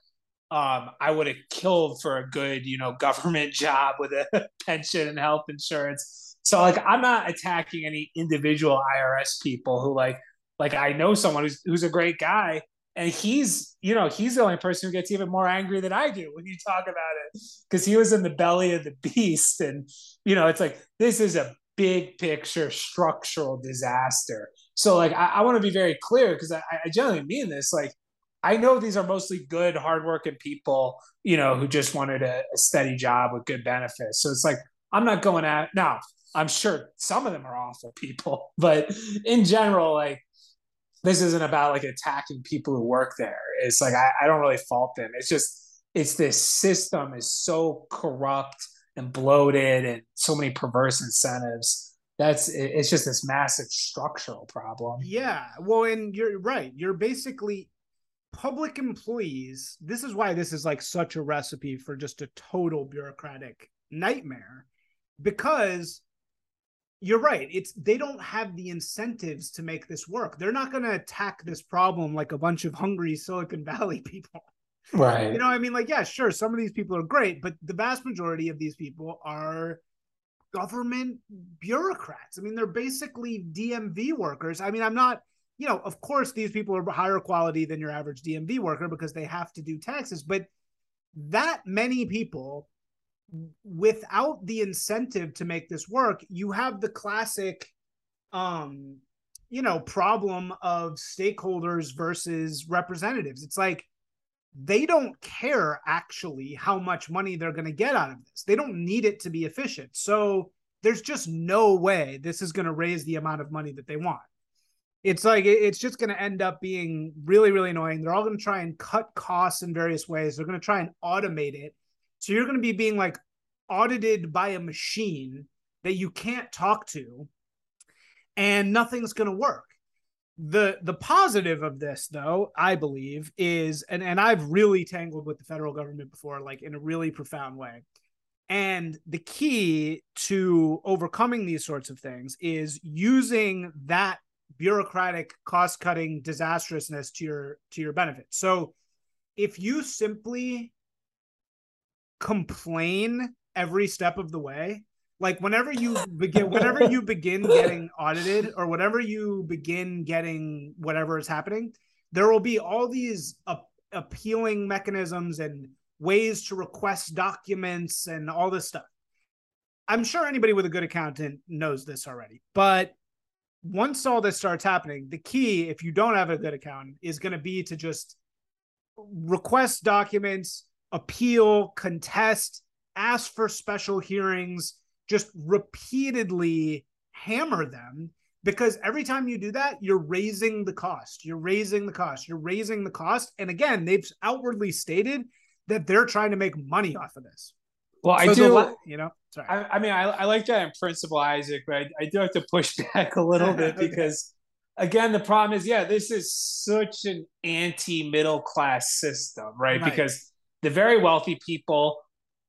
Um, I would have killed for a good, you know, [LAUGHS] government job with a pension and health insurance. So like I'm not attacking any individual IRS people who like like I know someone who's who's a great guy and he's you know he's the only person who gets even more angry than i do when you talk about it because he was in the belly of the [LAUGHS] beast. And you know it's like this is a big picture structural disaster. So like i, I want to be very clear because I, I generally mean this. Like i know these are mostly good hardworking people you know who just wanted a, a steady job with good benefits. So it's like i'm not going at now i'm sure some of them are awful people [LAUGHS] but in general like this isn't about like attacking people who work there. It's like I, I don't really fault them. It's just it's this system is so corrupt and bloated and so many perverse incentives. That's it's just this massive structural problem. Yeah. Well, and you're right. You're basically public employees. This is why this is like such a recipe for just a total bureaucratic nightmare because you're right. It's they don't have the incentives to make this work. They're not going to attack this problem like a bunch of hungry Silicon Valley [LAUGHS] people. Right. You know, I mean, like, yeah, sure, some of these people are great, but the vast majority of these people are government bureaucrats. I mean, they're basically DMV workers. I mean, I'm not, you know, of course, these people are higher quality than your average DMV worker because they have to do taxes, but that many people without the incentive to make this work, you have the classic um you know problem of stakeholders versus representatives. It's like they don't care actually how much money they're going to get out of this. They don't need it to be efficient. So there's just no way this is going to raise the amount of money that they want. It's like it's just going to end up being really really annoying. They're all going to try and cut costs in various ways. They're going to try and automate it so you're going to be being like audited by a machine that you can't talk to and nothing's going to work. The the positive of this though, I believe is and and I've really tangled with the federal government before like in a really profound way. And the key to overcoming these sorts of things is using that bureaucratic cost-cutting disastrousness to your to your benefit. So if you simply complain every step of the way, like whenever you begin whenever you begin getting audited or whenever you begin getting whatever is happening, there will be all these appealing mechanisms and ways to request documents and all this stuff. I'm sure anybody with a good accountant knows this already, but once all this starts happening, the key, if you don't have a good accountant, is going to be to just request documents, appeal, contest, ask for special hearings, just repeatedly hammer them because every time you do that, you're raising the cost. You're raising the cost. You're raising the cost. And again, they've outwardly stated that they're trying to make money off of this. Well, so I do, you know, sorry. I, I mean, I, I, like that in principle, Isaac, but I, I do have to push [LAUGHS] back a little bit [LAUGHS] because, again, the problem is, yeah, this is such an anti middle class system, right? right? Because the very wealthy people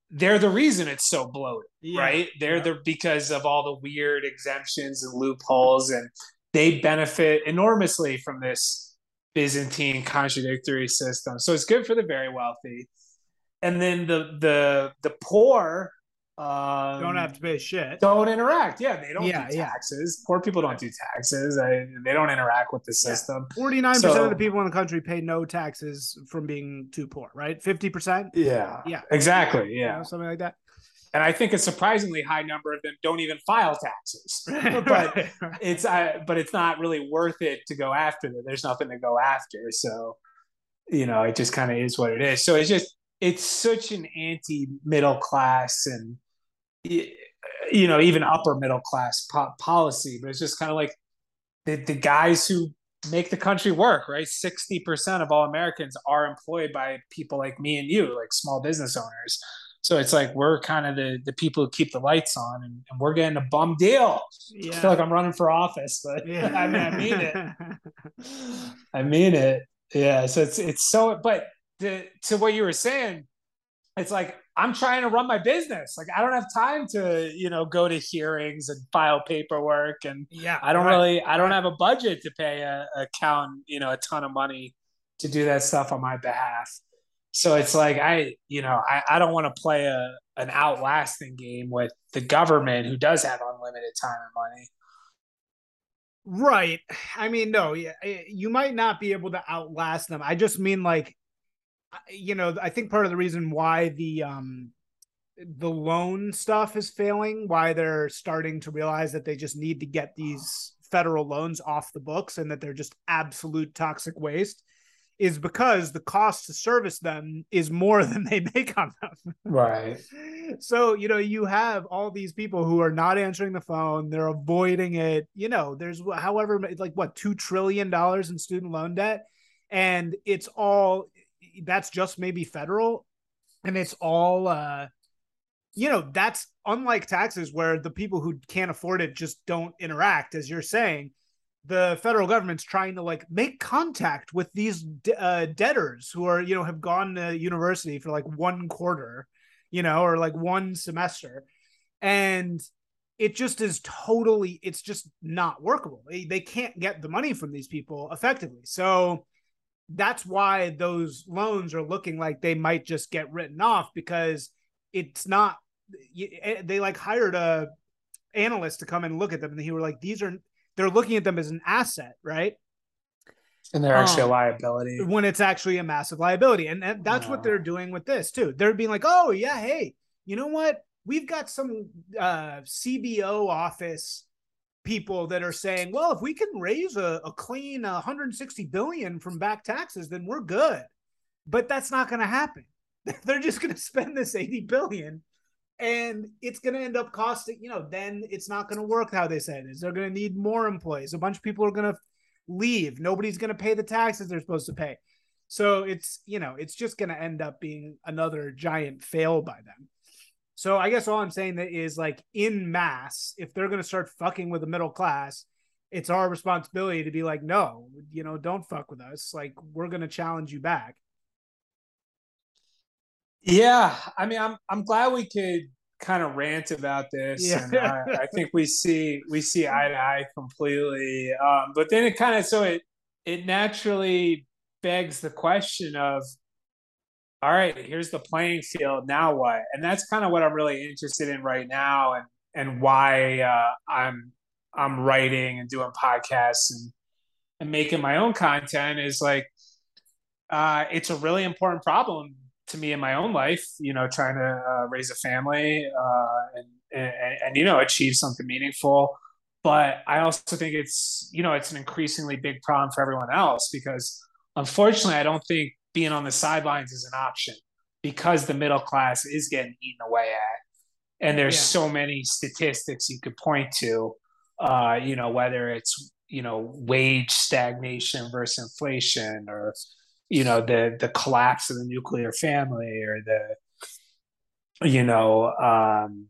they're the reason it's so bloated, yeah. right? They're yeah. the because of all the weird exemptions and loopholes, and they benefit enormously from this Byzantine contradictory system. So it's good for the very wealthy, and then the the the poor um, don't have to pay shit. Don't interact. Yeah, they don't yeah, do taxes. Yeah. Poor people don't do taxes. I, they don't interact with the system. Forty nine percent of the people in the country pay no taxes from being too poor. Right, fifty percent. Yeah, yeah, exactly. Yeah, you know, something like that. And I think a surprisingly high number of them don't even file taxes. [LAUGHS] but it's uh, but it's not really worth it to go after them. There's nothing to go after. So you know, it just kind of is what it is. So it's just it's such an anti middle class and you know, even upper middle class po- policy, but it's just kind of like the, the guys who make the country work, right? 60% of all Americans are employed by people like me and you, like small business owners. So it's like we're kind of the, the people who keep the lights on and, and we're getting a bum deal. Yeah. I feel like I'm running for office, but yeah. [LAUGHS] I mean I mean it. [LAUGHS] I mean it. Yeah. So it's it's so but the, to what you were saying, it's like I'm trying to run my business. Like I don't have time to, you know, go to hearings and file paperwork and yeah, I don't right. really I don't have a budget to pay a, a accountant, you know, a ton of money to do that stuff on my behalf. So it's like I, you know, I, I don't want to play a an outlasting game with the government who does have unlimited time and money. Right. I mean, no, yeah, eh, you might not be able to outlast them. I just mean like you know, I think part of the reason why the um the loan stuff is failing, why they're starting to realize that they just need to get these federal loans off the books and that they're just absolute toxic waste is because the cost to service them is more [LAUGHS] than they make on them. Right. [LAUGHS] So, you know, you have all these people who are not answering the phone, they're avoiding it. You know, there's however like what 2 trillion dollars in student loan debt and it's all that's just maybe federal and it's all uh you know that's unlike taxes where the people who can't afford it just don't interact as you're saying. The federal government's trying to like make contact with these uh, debtors who are you know have gone to university for like one quarter you know or like one semester. And it just is totally it's just not workable. They, they can't get the money from these people effectively. So that's why those loans are looking like they might just get written off because it's not eh, they like hired a analyst to come and look at them and he were like these are they're looking at them as an asset right? And they're actually um, a liability. When it's actually a massive liability. And, and that's what they're doing with this too. They're being like oh yeah hey you know what? We've got some uh, cbo office people that are saying, well, if we can raise a, a clean uh, 160 billion from back taxes, then we're good. But that's not going to happen. [LAUGHS] They're just going to spend this 80 billion and it's going to end up costing, you know, then it's not going to work how they said it is. They're going to need more employees. A bunch of people are going to leave. Nobody's going to pay the taxes they're supposed to pay. So it's, you know, it's just going to end up being another giant fail by them. So I guess all I'm saying that is like in mass, if they're going to start fucking with the middle class, it's our responsibility to be like, no, you know, don't fuck with us. Like we're going to challenge you back. Yeah, I mean, I'm I'm glad we could kind of rant about this, yeah. and I, I, think we see we see eye to eye completely. Um, but then it kind of so it it naturally begs the question of all right, here's the playing field. Now what? And that's kind of what I'm really interested in right now, and and why uh, I'm I'm writing and doing podcasts and and making my own content is like uh, it's a really important problem to me in my own life. You know, trying to uh, raise a family uh, and, and and you know achieve something meaningful. But I also think it's you know it's an increasingly big problem for everyone else because unfortunately I don't think being on the sidelines is an option because the middle class is getting eaten away at. And there's yeah. so many statistics you could point to, uh, you know, whether it's, you know, wage stagnation versus inflation or, you know, the the collapse of the nuclear family or the, you know, um,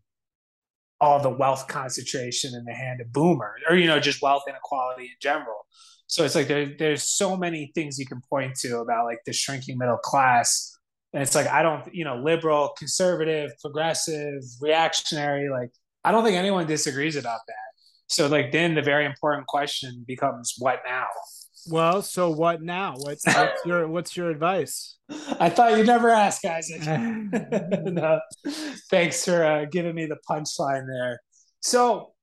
all the wealth concentration in the hand of boomers or, you know, just wealth inequality in general. So it's like there, there's so many things you can point to about like the shrinking middle class. And it's like, I don't, you know, liberal, conservative, progressive, reactionary, like, I don't think anyone disagrees about that. So, like, then the very important question becomes what now? Well, so what now? What's, what's your what's your advice? [LAUGHS] I thought you'd never ask, guys. [LAUGHS] [LAUGHS] no. Thanks for uh, giving me the punchline there. So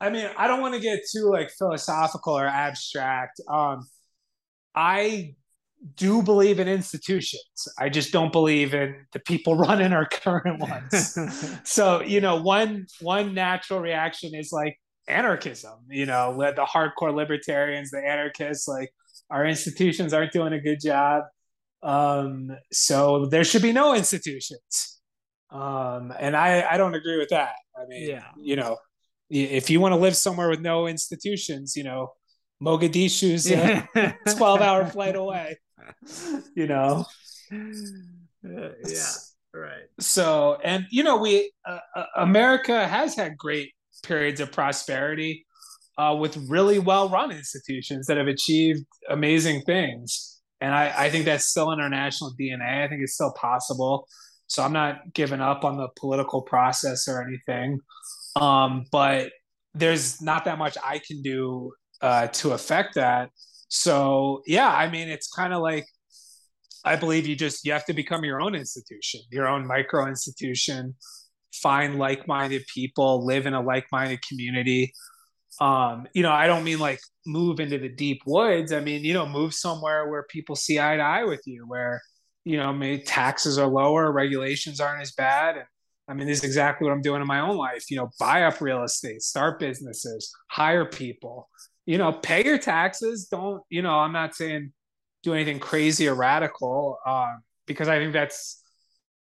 I mean, I don't want to get too like philosophical or abstract. Um, I do believe in institutions. I just don't believe in the people [LAUGHS] running our current ones. [LAUGHS] so, you know, one one natural reaction is like anarchism, you know, the hardcore libertarians, the anarchists, like our institutions aren't doing a good job. Um, so there should be no institutions. Um, and I, I don't agree with that. I mean, yeah. you know, if you want to live somewhere with no institutions, you know, Mogadishu's a [LAUGHS] 12 hour flight away, you know? Uh, yeah. Right. So, and you know, we, uh, uh, America has had great periods of prosperity uh, with really well run institutions that have achieved amazing things. And I, I think that's still in our national DNA. I think it's still possible. So I'm not giving up on the political process or anything. Um, but there's not that much I can do uh, to affect that. So yeah, I mean, it's kind of like I believe you just you have to become your own institution, your own micro institution. Find like-minded people, live in a like-minded community. Um, you know, I don't mean like move into the deep woods. I mean, you know, move somewhere where people see eye to eye with you, where you know, maybe taxes are lower, regulations aren't as bad, and I mean, this is exactly what I'm doing in my own life. You know, buy up real estate, start businesses, hire people, you know, pay your taxes. Don't, you know, I'm not saying do anything crazy or radical um, because I think that's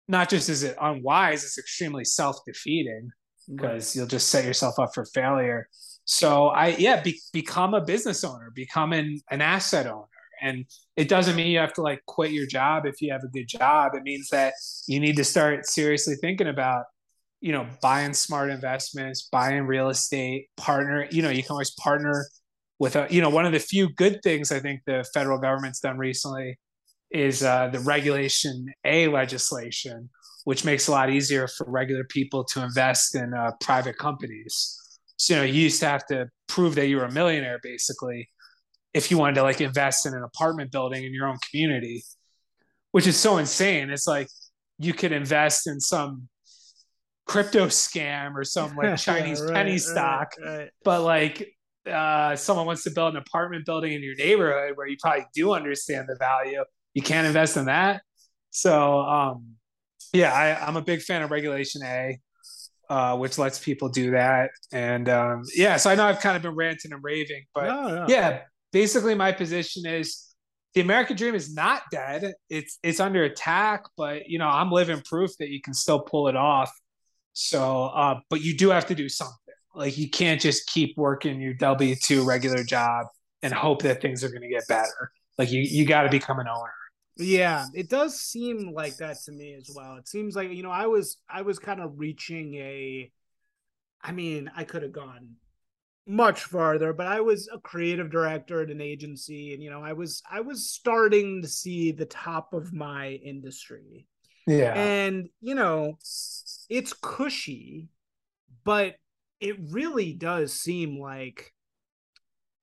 not just is it unwise, it's extremely self defeating because you'll just set yourself up for failure. So I, yeah, be, become a business owner, become an, an asset owner. And it doesn't mean you have to like quit your job if you have a good job. It means that you need to start seriously thinking about, you know, buying smart investments, buying real estate, partner, you know, you can always partner with a, you know, one of the few good things I think the federal government's done recently is uh, the regulation A legislation, which makes a lot easier for regular people to invest in uh, private companies. So, you know, you used to have to prove that you were a millionaire basically if you wanted to like invest in an apartment building in your own community, which is so insane. It's like you could invest in some crypto scam or some like [LAUGHS] Chinese yeah, right, penny stock, right, right. but like uh, someone wants to build an apartment building in your neighborhood where you probably do understand the value, you can't invest in that. So, um, yeah, I, I'm a big fan of Regulation A. Uh, which lets people do that. And um, yeah, so I know I've kind of been ranting and raving, but no, no. yeah, basically my position is the American dream is not dead. It's it's under attack, but you know, I'm living proof that you can still pull it off. So uh, but you do have to do something. Like you can't just keep working your W two regular job and hope that things are gonna get better. Like you you gotta become an owner. Yeah, it does seem like that to me as well. It seems like, you know, I was I was kind of reaching a I mean, I could have gone much farther but i was a creative director at an agency and you know i was i was starting to see the top of my industry. Yeah. And you know it's cushy but it really does seem like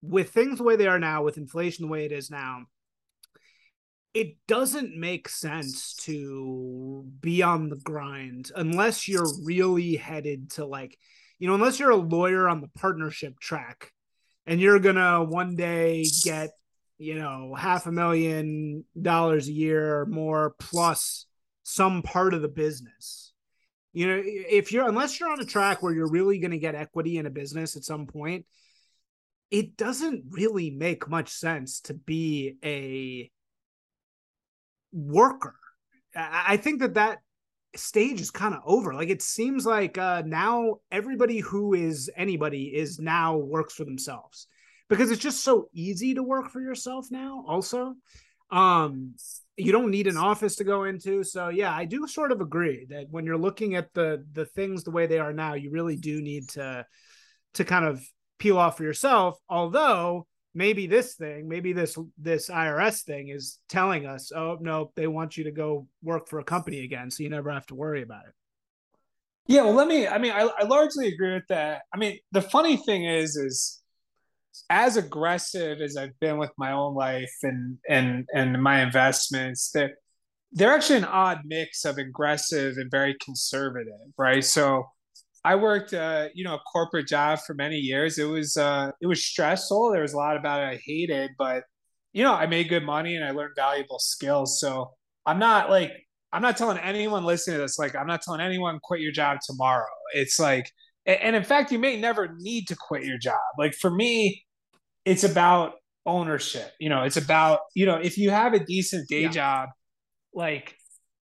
with things the way they are now with inflation the way it is now it doesn't make sense to be on the grind unless you're really headed to like you know, unless you're a lawyer on the partnership track and you're gonna one day get, you know, half a million dollars a year or more plus some part of the business. You know, if you're unless you're on a track where you're really gonna get equity in a business at some point, it doesn't really make much sense to be a worker. I think that that stage is kind of over. Like it seems like uh, now everybody who is anybody is now works for themselves because it's just so easy to work for yourself now. Also, um, you don't need an office to go into. So yeah, I do sort of agree that when you're looking at the the things the way they are now, you really do need to to kind of peel off for yourself. Although maybe this thing, maybe this this IRS thing is telling us, oh no, they want you to go work for a company again, so you never have to worry about it. Yeah, well, let me. I mean, I, I largely agree with that. I mean, the funny thing is, is as aggressive as I've been with my own life and and and my investments, that they're, they're actually an odd mix of aggressive and very conservative, right? So I worked, uh, you know, a corporate job for many years. It was, uh, it was stressful. There was a lot about it I hated, but you know, I made good money and I learned valuable skills. So I'm not like, I'm not telling anyone listening to this, like, I'm not telling anyone quit your job tomorrow. It's like, and in fact, you may never need to quit your job. Like for me, it's about ownership. You know, it's about, you know, if you have a decent day yeah. job, like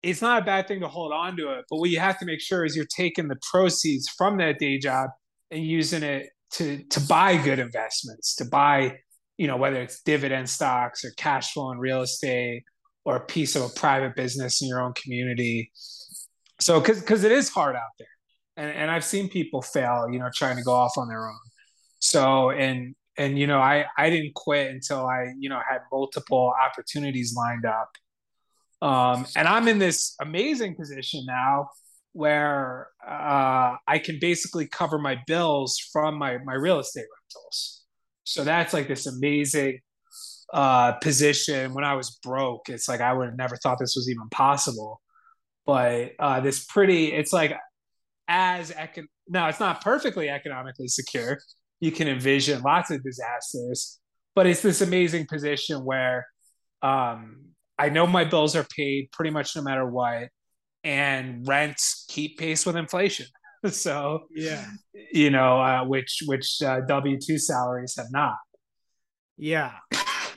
it's not a bad thing to hold on to it. But what you have to make sure is you're taking the proceeds from that day job and using it to to buy good investments, to buy, you know, whether it's dividend stocks or cash flow in real estate or a piece of a private business in your own community. So because because it is hard out there. And and I've seen people fail, you know, trying to go off on their own. So and and you know, I I didn't quit until I, you know, had multiple opportunities lined up. Um, and I'm in this amazing position now where uh, I can basically cover my bills from my my real estate rentals. So that's like this amazing uh, position. When I was broke, it's like I would have never thought this was even possible. But uh, this pretty, it's like as econ. Now it's not perfectly economically secure. You can envision lots of disasters, but it's this amazing position where um, I know my bills are paid pretty much no matter what and rents keep pace with inflation. [LAUGHS] so yeah, you know, uh, which which uh, W two salaries have not. Yeah,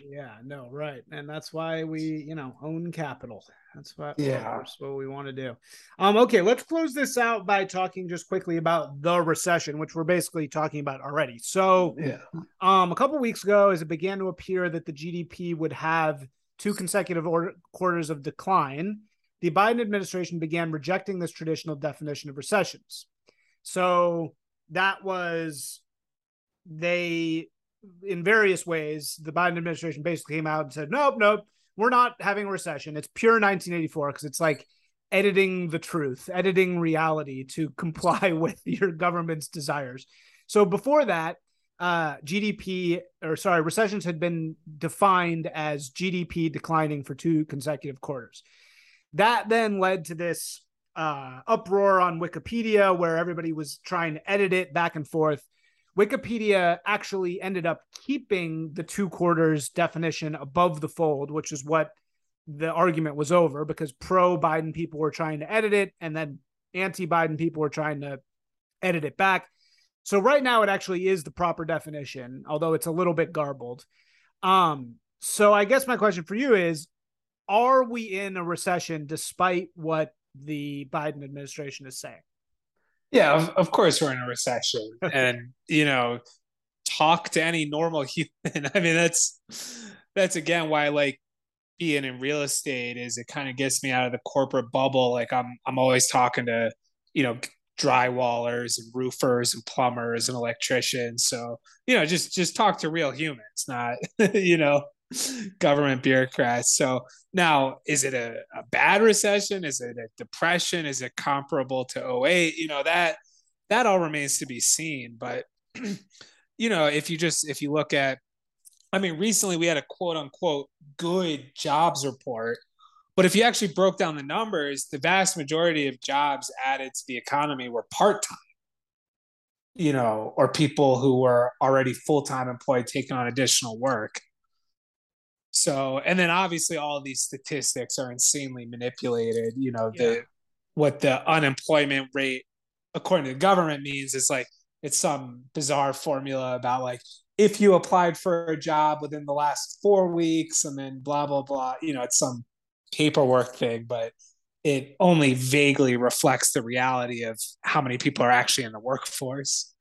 yeah, no, right, and that's why we you know own capital. That's what yeah, that's what we want to do. Um, okay, let's close this out by talking just quickly about the recession, which we're basically talking about already. So, yeah, um, a couple weeks ago, as it began to appear that the GDP would have two consecutive order, quarters of decline the Biden administration began rejecting this traditional definition of recessions. So that was they in various ways the Biden administration basically came out and said nope nope we're not having a recession it's pure 1984 because it's like editing the truth editing reality to [LAUGHS] comply with your government's desires so before that uh, GDP or sorry recessions had been defined as GDP declining for two consecutive quarters that then led to this uh, uproar on Wikipedia where everybody was trying to edit it back and forth. Wikipedia actually ended up keeping the two quarters definition above the fold, which is what the argument was over because pro Biden people were trying to edit it and then anti Biden people were trying to edit it back. So right now it actually is the proper definition, although it's a little bit garbled. Um, so I guess my question for you is are we in a recession despite what the Biden administration is saying? Yeah, of, of course we're in a recession. [LAUGHS] and, you know, talk to any normal [LAUGHS] human. I mean, that's that's again why I like being in real estate is it kind of gets me out of the corporate bubble. Like I'm I'm always talking to, you know, drywallers and roofers and plumbers and electricians. So, you know, just just talk to real humans, not, [LAUGHS] you know, government bureaucrats. So now, is it a, a, bad recession? Is it a depression? Is it comparable to 08? You know, that that all remains to be seen. But [CLEARS THROAT] you know, if you just if you look at I mean, recently we had a quote unquote good jobs report. But if you actually broke down the numbers, the vast majority of jobs added to the economy were part time you know, or people who were already full time employed taking on additional work. So, and then obviously all of these statistics are insanely manipulated. You know, yeah. the what the unemployment rate, according to the government, means is like it's some bizarre formula about like if you applied for a job within the last four weeks and then blah blah blah. You know, it's some paperwork thing, but it only vaguely reflects the reality of how many people are actually in the workforce.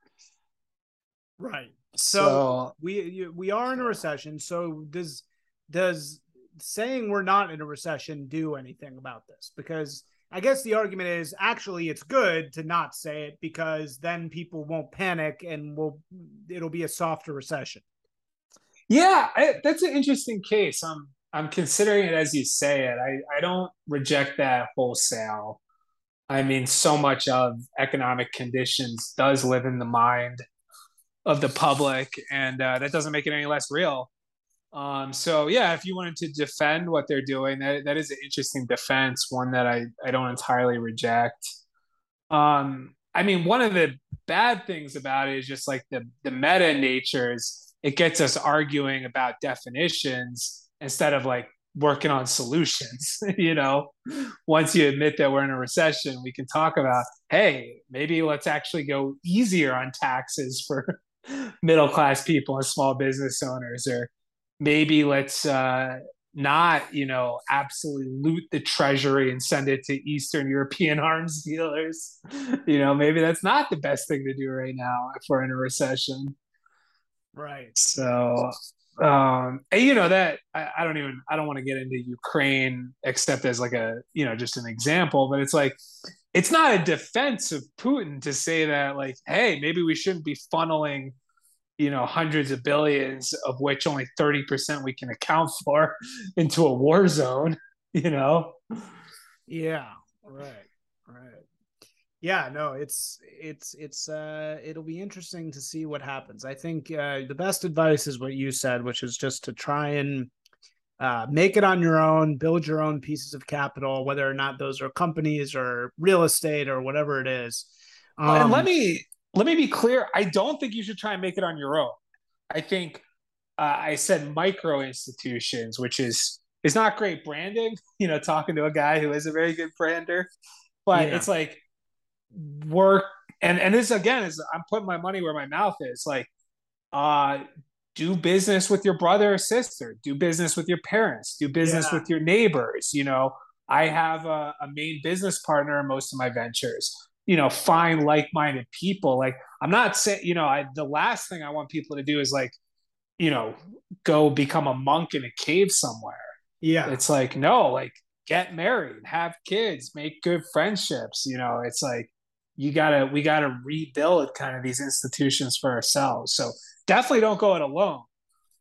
Right. So, so we we are in a recession. So does does saying we're not in a recession do anything about this? Because I guess the argument is actually it's good to not say it because then people won't panic and will it'll be a softer recession. Yeah, I, that's an interesting case. I'm I'm considering it as you say it. I I don't reject that wholesale. I mean, so much of economic conditions does live in the mind of the public, and uh, that doesn't make it any less real. Um, so yeah, if you wanted to defend what they're doing, that, that is an interesting defense, one that I, I don't entirely reject. Um, I mean, one of the bad things about it is just like the, the meta natures, it gets us arguing about definitions instead of like working on solutions. [LAUGHS] you know, once you admit that we're in a recession, we can talk about, hey, maybe let's actually go easier on taxes for [LAUGHS] middle class people and small business owners or maybe let's uh, not you know absolutely loot the treasury and send it to eastern european [LAUGHS] arms dealers. You know maybe that's not the best thing to do right now if we're in a recession. Right. So um and you know that I, I don't even i don't want to get into ukraine except as like a you know just an example but it's like it's not a defense of putin to say that like hey maybe we shouldn't be funneling you know hundreds of billions of which only 30% we can account for [LAUGHS] into a war zone you know? Yeah right right yeah no it's it's it's uh it'll be interesting to see what happens i think uh the best advice is what you said which is just to try and uh, make it on your own, build your own pieces of capital, whether or not those are companies or real estate or whatever it is. Um, and let me let me be clear. I don't think you should try and make it on your own. I think uh, I said micro institutions, which is is not great branding. [LAUGHS] You know, talking to a guy who is a very good brander, but yeah. it's like work and and this again is I'm putting my money where my mouth is. Like, uh, do business with your brother or sister. Do business with your parents. Do business yeah. with your neighbors. You know, I have a, a main business partner in most of my ventures you know find like-minded people like i'm not saying you know I, the last thing i want people to do is like you know go become a monk in a cave somewhere yeah it's like no like get married have kids make good friendships you know it's like you gotta we gotta rebuild kind of these institutions for ourselves so definitely don't go it alone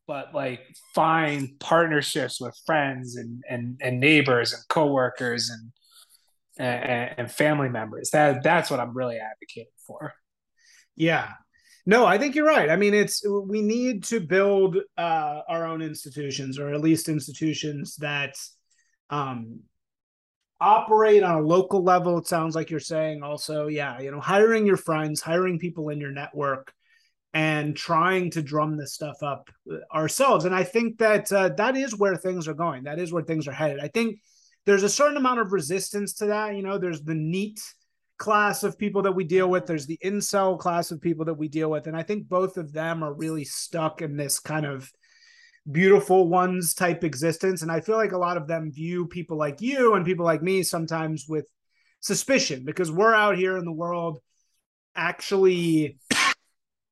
but like find partnerships with friends and and, and neighbors and coworkers and and, and family members. That that's what I'm really advocating for. Yeah. No, I think you're right. I mean, it's we need to build uh, our own institutions, or at least institutions that um, operate on a local level. It sounds like you're saying also, yeah, you know, hiring your friends, hiring people in your network, and trying to drum this stuff up ourselves. And I think that uh, that is where things are going. That is where things are headed. I think there's a certain amount of resistance to that. You know, there's the NEET class of people that we deal with, there's the incel class of people that we deal with. And I think both of them are really stuck in this kind of beautiful ones type existence. And I feel like a lot of them view people like you and people like me sometimes with suspicion because we're out here in the world actually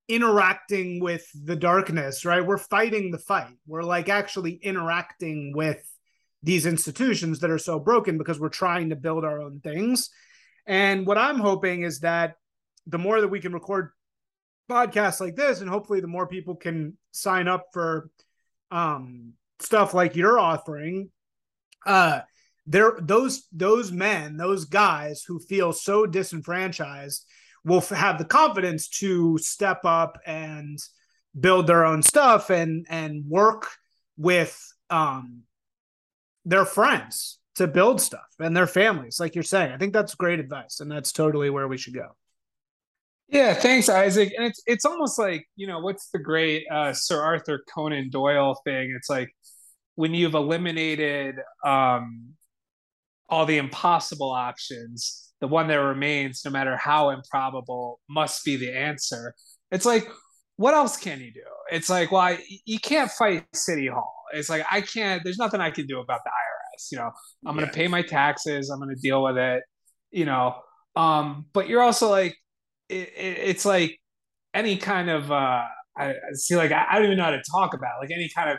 interacting with the darkness, right? We're fighting the fight. We're like actually interacting with these institutions that are so broken because we're trying to build our own things. And what I'm hoping is that the more that we can record podcasts like this, and hopefully the more people can sign up for um, stuff like you're offering, uh, there those those men, those guys who feel so disenfranchised will have the confidence to step up and build their own stuff and and work with um their friends to build stuff and their families, like you're saying. I think that's great advice, and that's totally where we should go. Yeah, thanks, Isaac. And it's it's almost like you know what's the great uh, Sir Arthur Conan Doyle thing? It's like when you've eliminated um, all the impossible options, the one that remains, no matter how improbable, must be the answer. It's like, what else can you do? It's like, well, I, you can't fight City Hall. It's like I can't. There's nothing I can do about the IRS. You know, I'm going to pay my taxes. I'm going to deal with it. You know, um, but you're also like, it, it, it's like any kind of. Uh, I, see, like I, I don't even know how to talk about like any kind of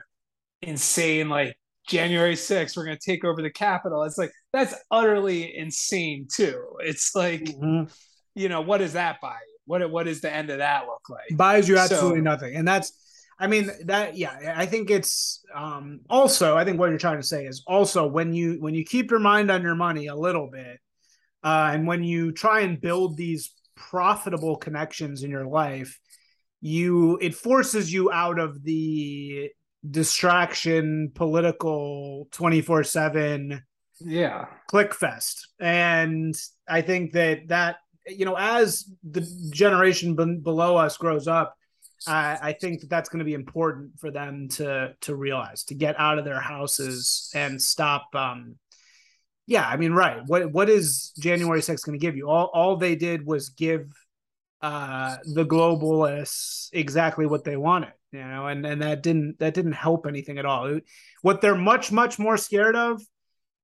insane like January 6th, we're going to take over the Capitol. It's like, that's utterly insane, too. It's like, mm-hmm. you know, what does that buy you? What, what does the end of that look like? Buys you absolutely so, nothing. And that's, I mean that yeah, I think it's um also I think what you're trying to say is also when you when you keep your mind on your money a little bit uh and when you try and build these profitable connections in your life, you it forces you out of the distraction political 24/7 yeah click fest and i think that that you know as the generation b- below us grows up I, I think that that's going to be important for them to to realize to get out of their houses and stop. Um, yeah, I mean, right. What what is January 6th going to give you? All all they did was give uh, the globalists exactly what they wanted. you know, and and that didn't that didn't help anything at all. What they're much much more scared of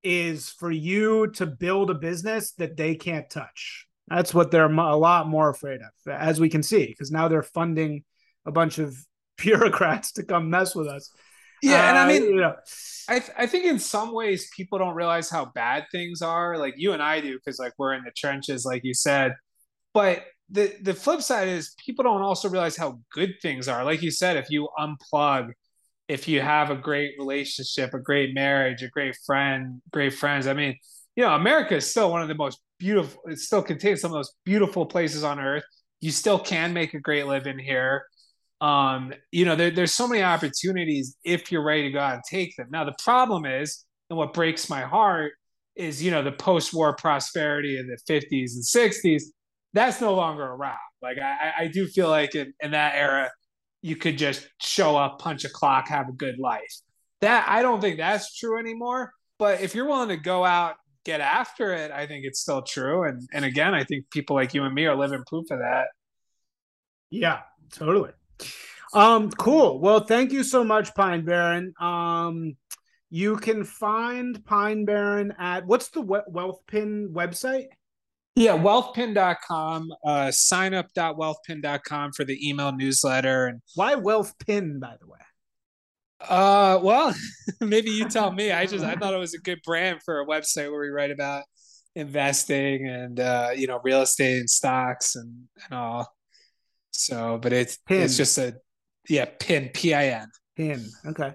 is for you to build a business that they can't touch. That's what they're a lot more afraid of, as we can see, because now they're funding a bunch of [LAUGHS] bureaucrats to come mess with us. Yeah, and I uh, mean, you know, I th- I think in some ways people don't realize how bad things are. Like you and I do, because like we're in the trenches, like you said. But the the flip side is people don't also realize how good things are. Like you said, if you unplug, if you have a great relationship, a great marriage, a great friend, great friends. I mean, you know, America is still one of the most beautiful. It still contains some of those beautiful places on earth. You still can make a great living here um, you know, there, there's so many opportunities if you're ready to go out and take them. Now, the problem is, and what breaks my heart is, you know, the post-war prosperity of the 50s and 60s. That's no longer around. Like I, I do feel like in, in that era, you could just show up, punch a clock, have a good life. That I don't think that's true anymore. But if you're willing to go out, get after it, I think it's still true. And and again, I think people like you and me are living proof of that. Yeah, totally. Um, cool. Well, thank you so much, Pine Baron. Um, you can find Pine Baron at what's the WealthPin website? Yeah, wealthpin.com, uh, signup.wealthpin.com for the email newsletter. And why WealthPin, by the way? Uh, well, [LAUGHS] maybe you tell me. I just I thought it was a good brand for a website where we write about investing and uh, you know real estate and stocks and, and all. So, but it's pin. it's just a yeah pin p i n pin. Okay.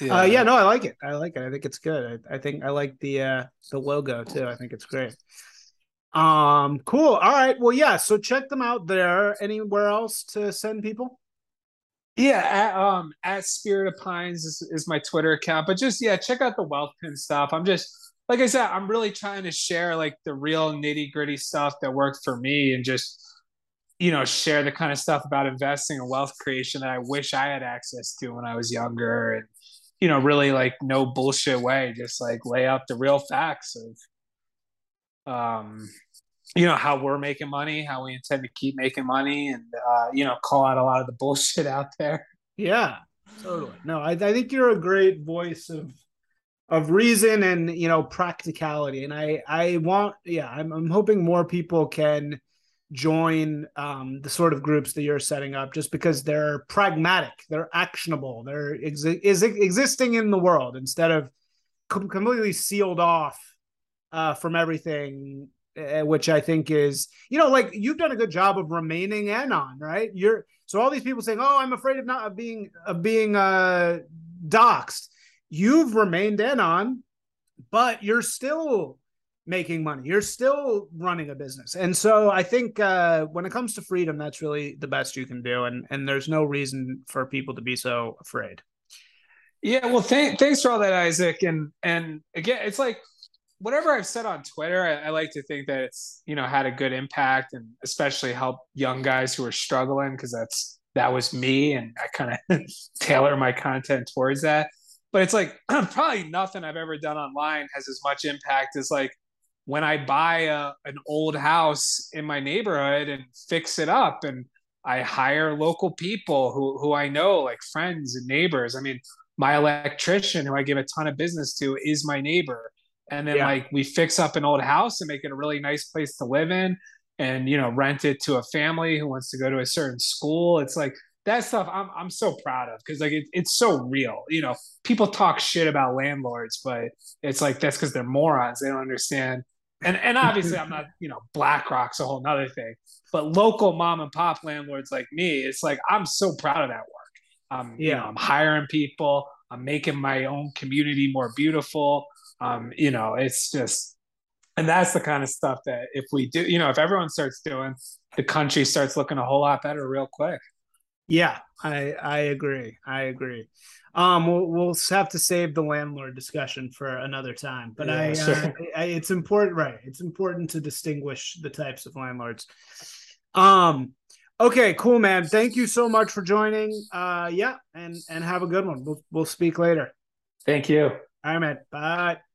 Yeah. Uh, yeah, no, I like it. I like it. I think it's good. I, I think I like the uh the logo too. I think it's great. Um, cool. All right. Well, yeah. So check them out there. Anywhere else to send people? Yeah, at, um, at Spirit of Pines is, is my Twitter account. But just yeah, check out the Wealth Pin stuff. I'm just like I said, I'm really trying to share like the real nitty gritty stuff that worked for me, and just you know, share the kind of stuff about investing and wealth creation that I wish I had access to when I was younger and, you know, really like no bullshit way, just like lay out the real facts of, um, you know, how we're making money, how we intend to keep making money and, uh, you know, call out a lot of the bullshit out there. Yeah, totally. No, I, I think you're a great voice of, of reason and, you know, practicality. And I, I want, yeah, I'm, I'm hoping more people can, join um, the sort of groups that you're setting up just because they're pragmatic, they're actionable, they're ex- is existing in the world instead of com- completely sealed off uh, from everything. Uh, which I think is, you know, like you've done a good job of remaining anon, right? You're so all these people saying, "Oh, I'm afraid of not of being of being uh, doxxed." You've remained anon, but you're still making money. You're still running a business. And so I think uh, when it comes to freedom, that's really the best you can do. And and there's no reason for people to be so afraid. Yeah, well, th- thanks for all that, Isaac. And and again, it's like whatever I've said on Twitter, I, I, like to think that it's you know had a good impact and especially help young guys who are struggling because that's that was me, and I kind of [LAUGHS] tailor my content towards that. But it's like [CLEARS THROAT] probably nothing I've ever done online has as much impact as like when I buy a, an old house in my neighborhood and fix it up and I hire local people who, who I know, like friends and neighbors. I mean, my electrician, who I give a ton of business to, is my neighbor. And then, yeah. like, we fix up an old house and make it a really nice place to live in and, you know, rent it to a family who wants to go to a certain school. It's like that stuff I'm, I'm so proud of because, like, it, it's so real. You know, people talk shit about landlords, but it's like that's because they're morons. They don't understand and and obviously I'm not, you know, BlackRock's a whole nother thing. But local mom and pop landlords like me, it's like I'm so proud of that work. Um, yeah. you know, I'm hiring people, I'm making my own community more beautiful. Um, you know, it's just and that's the kind of stuff that if we do, you know, if everyone starts doing, the country starts looking a whole lot better real quick. Yeah, I I agree. I agree. Um, we'll, we'll have to save the landlord discussion for another time. But yeah, I, sure. uh, I, it's important, right? It's important to distinguish the types of landlords. Um, okay, cool, man. Thank you so much for joining. Uh, yeah, and and have a good one. We'll we'll speak later. Thank you. All right, man. Bye.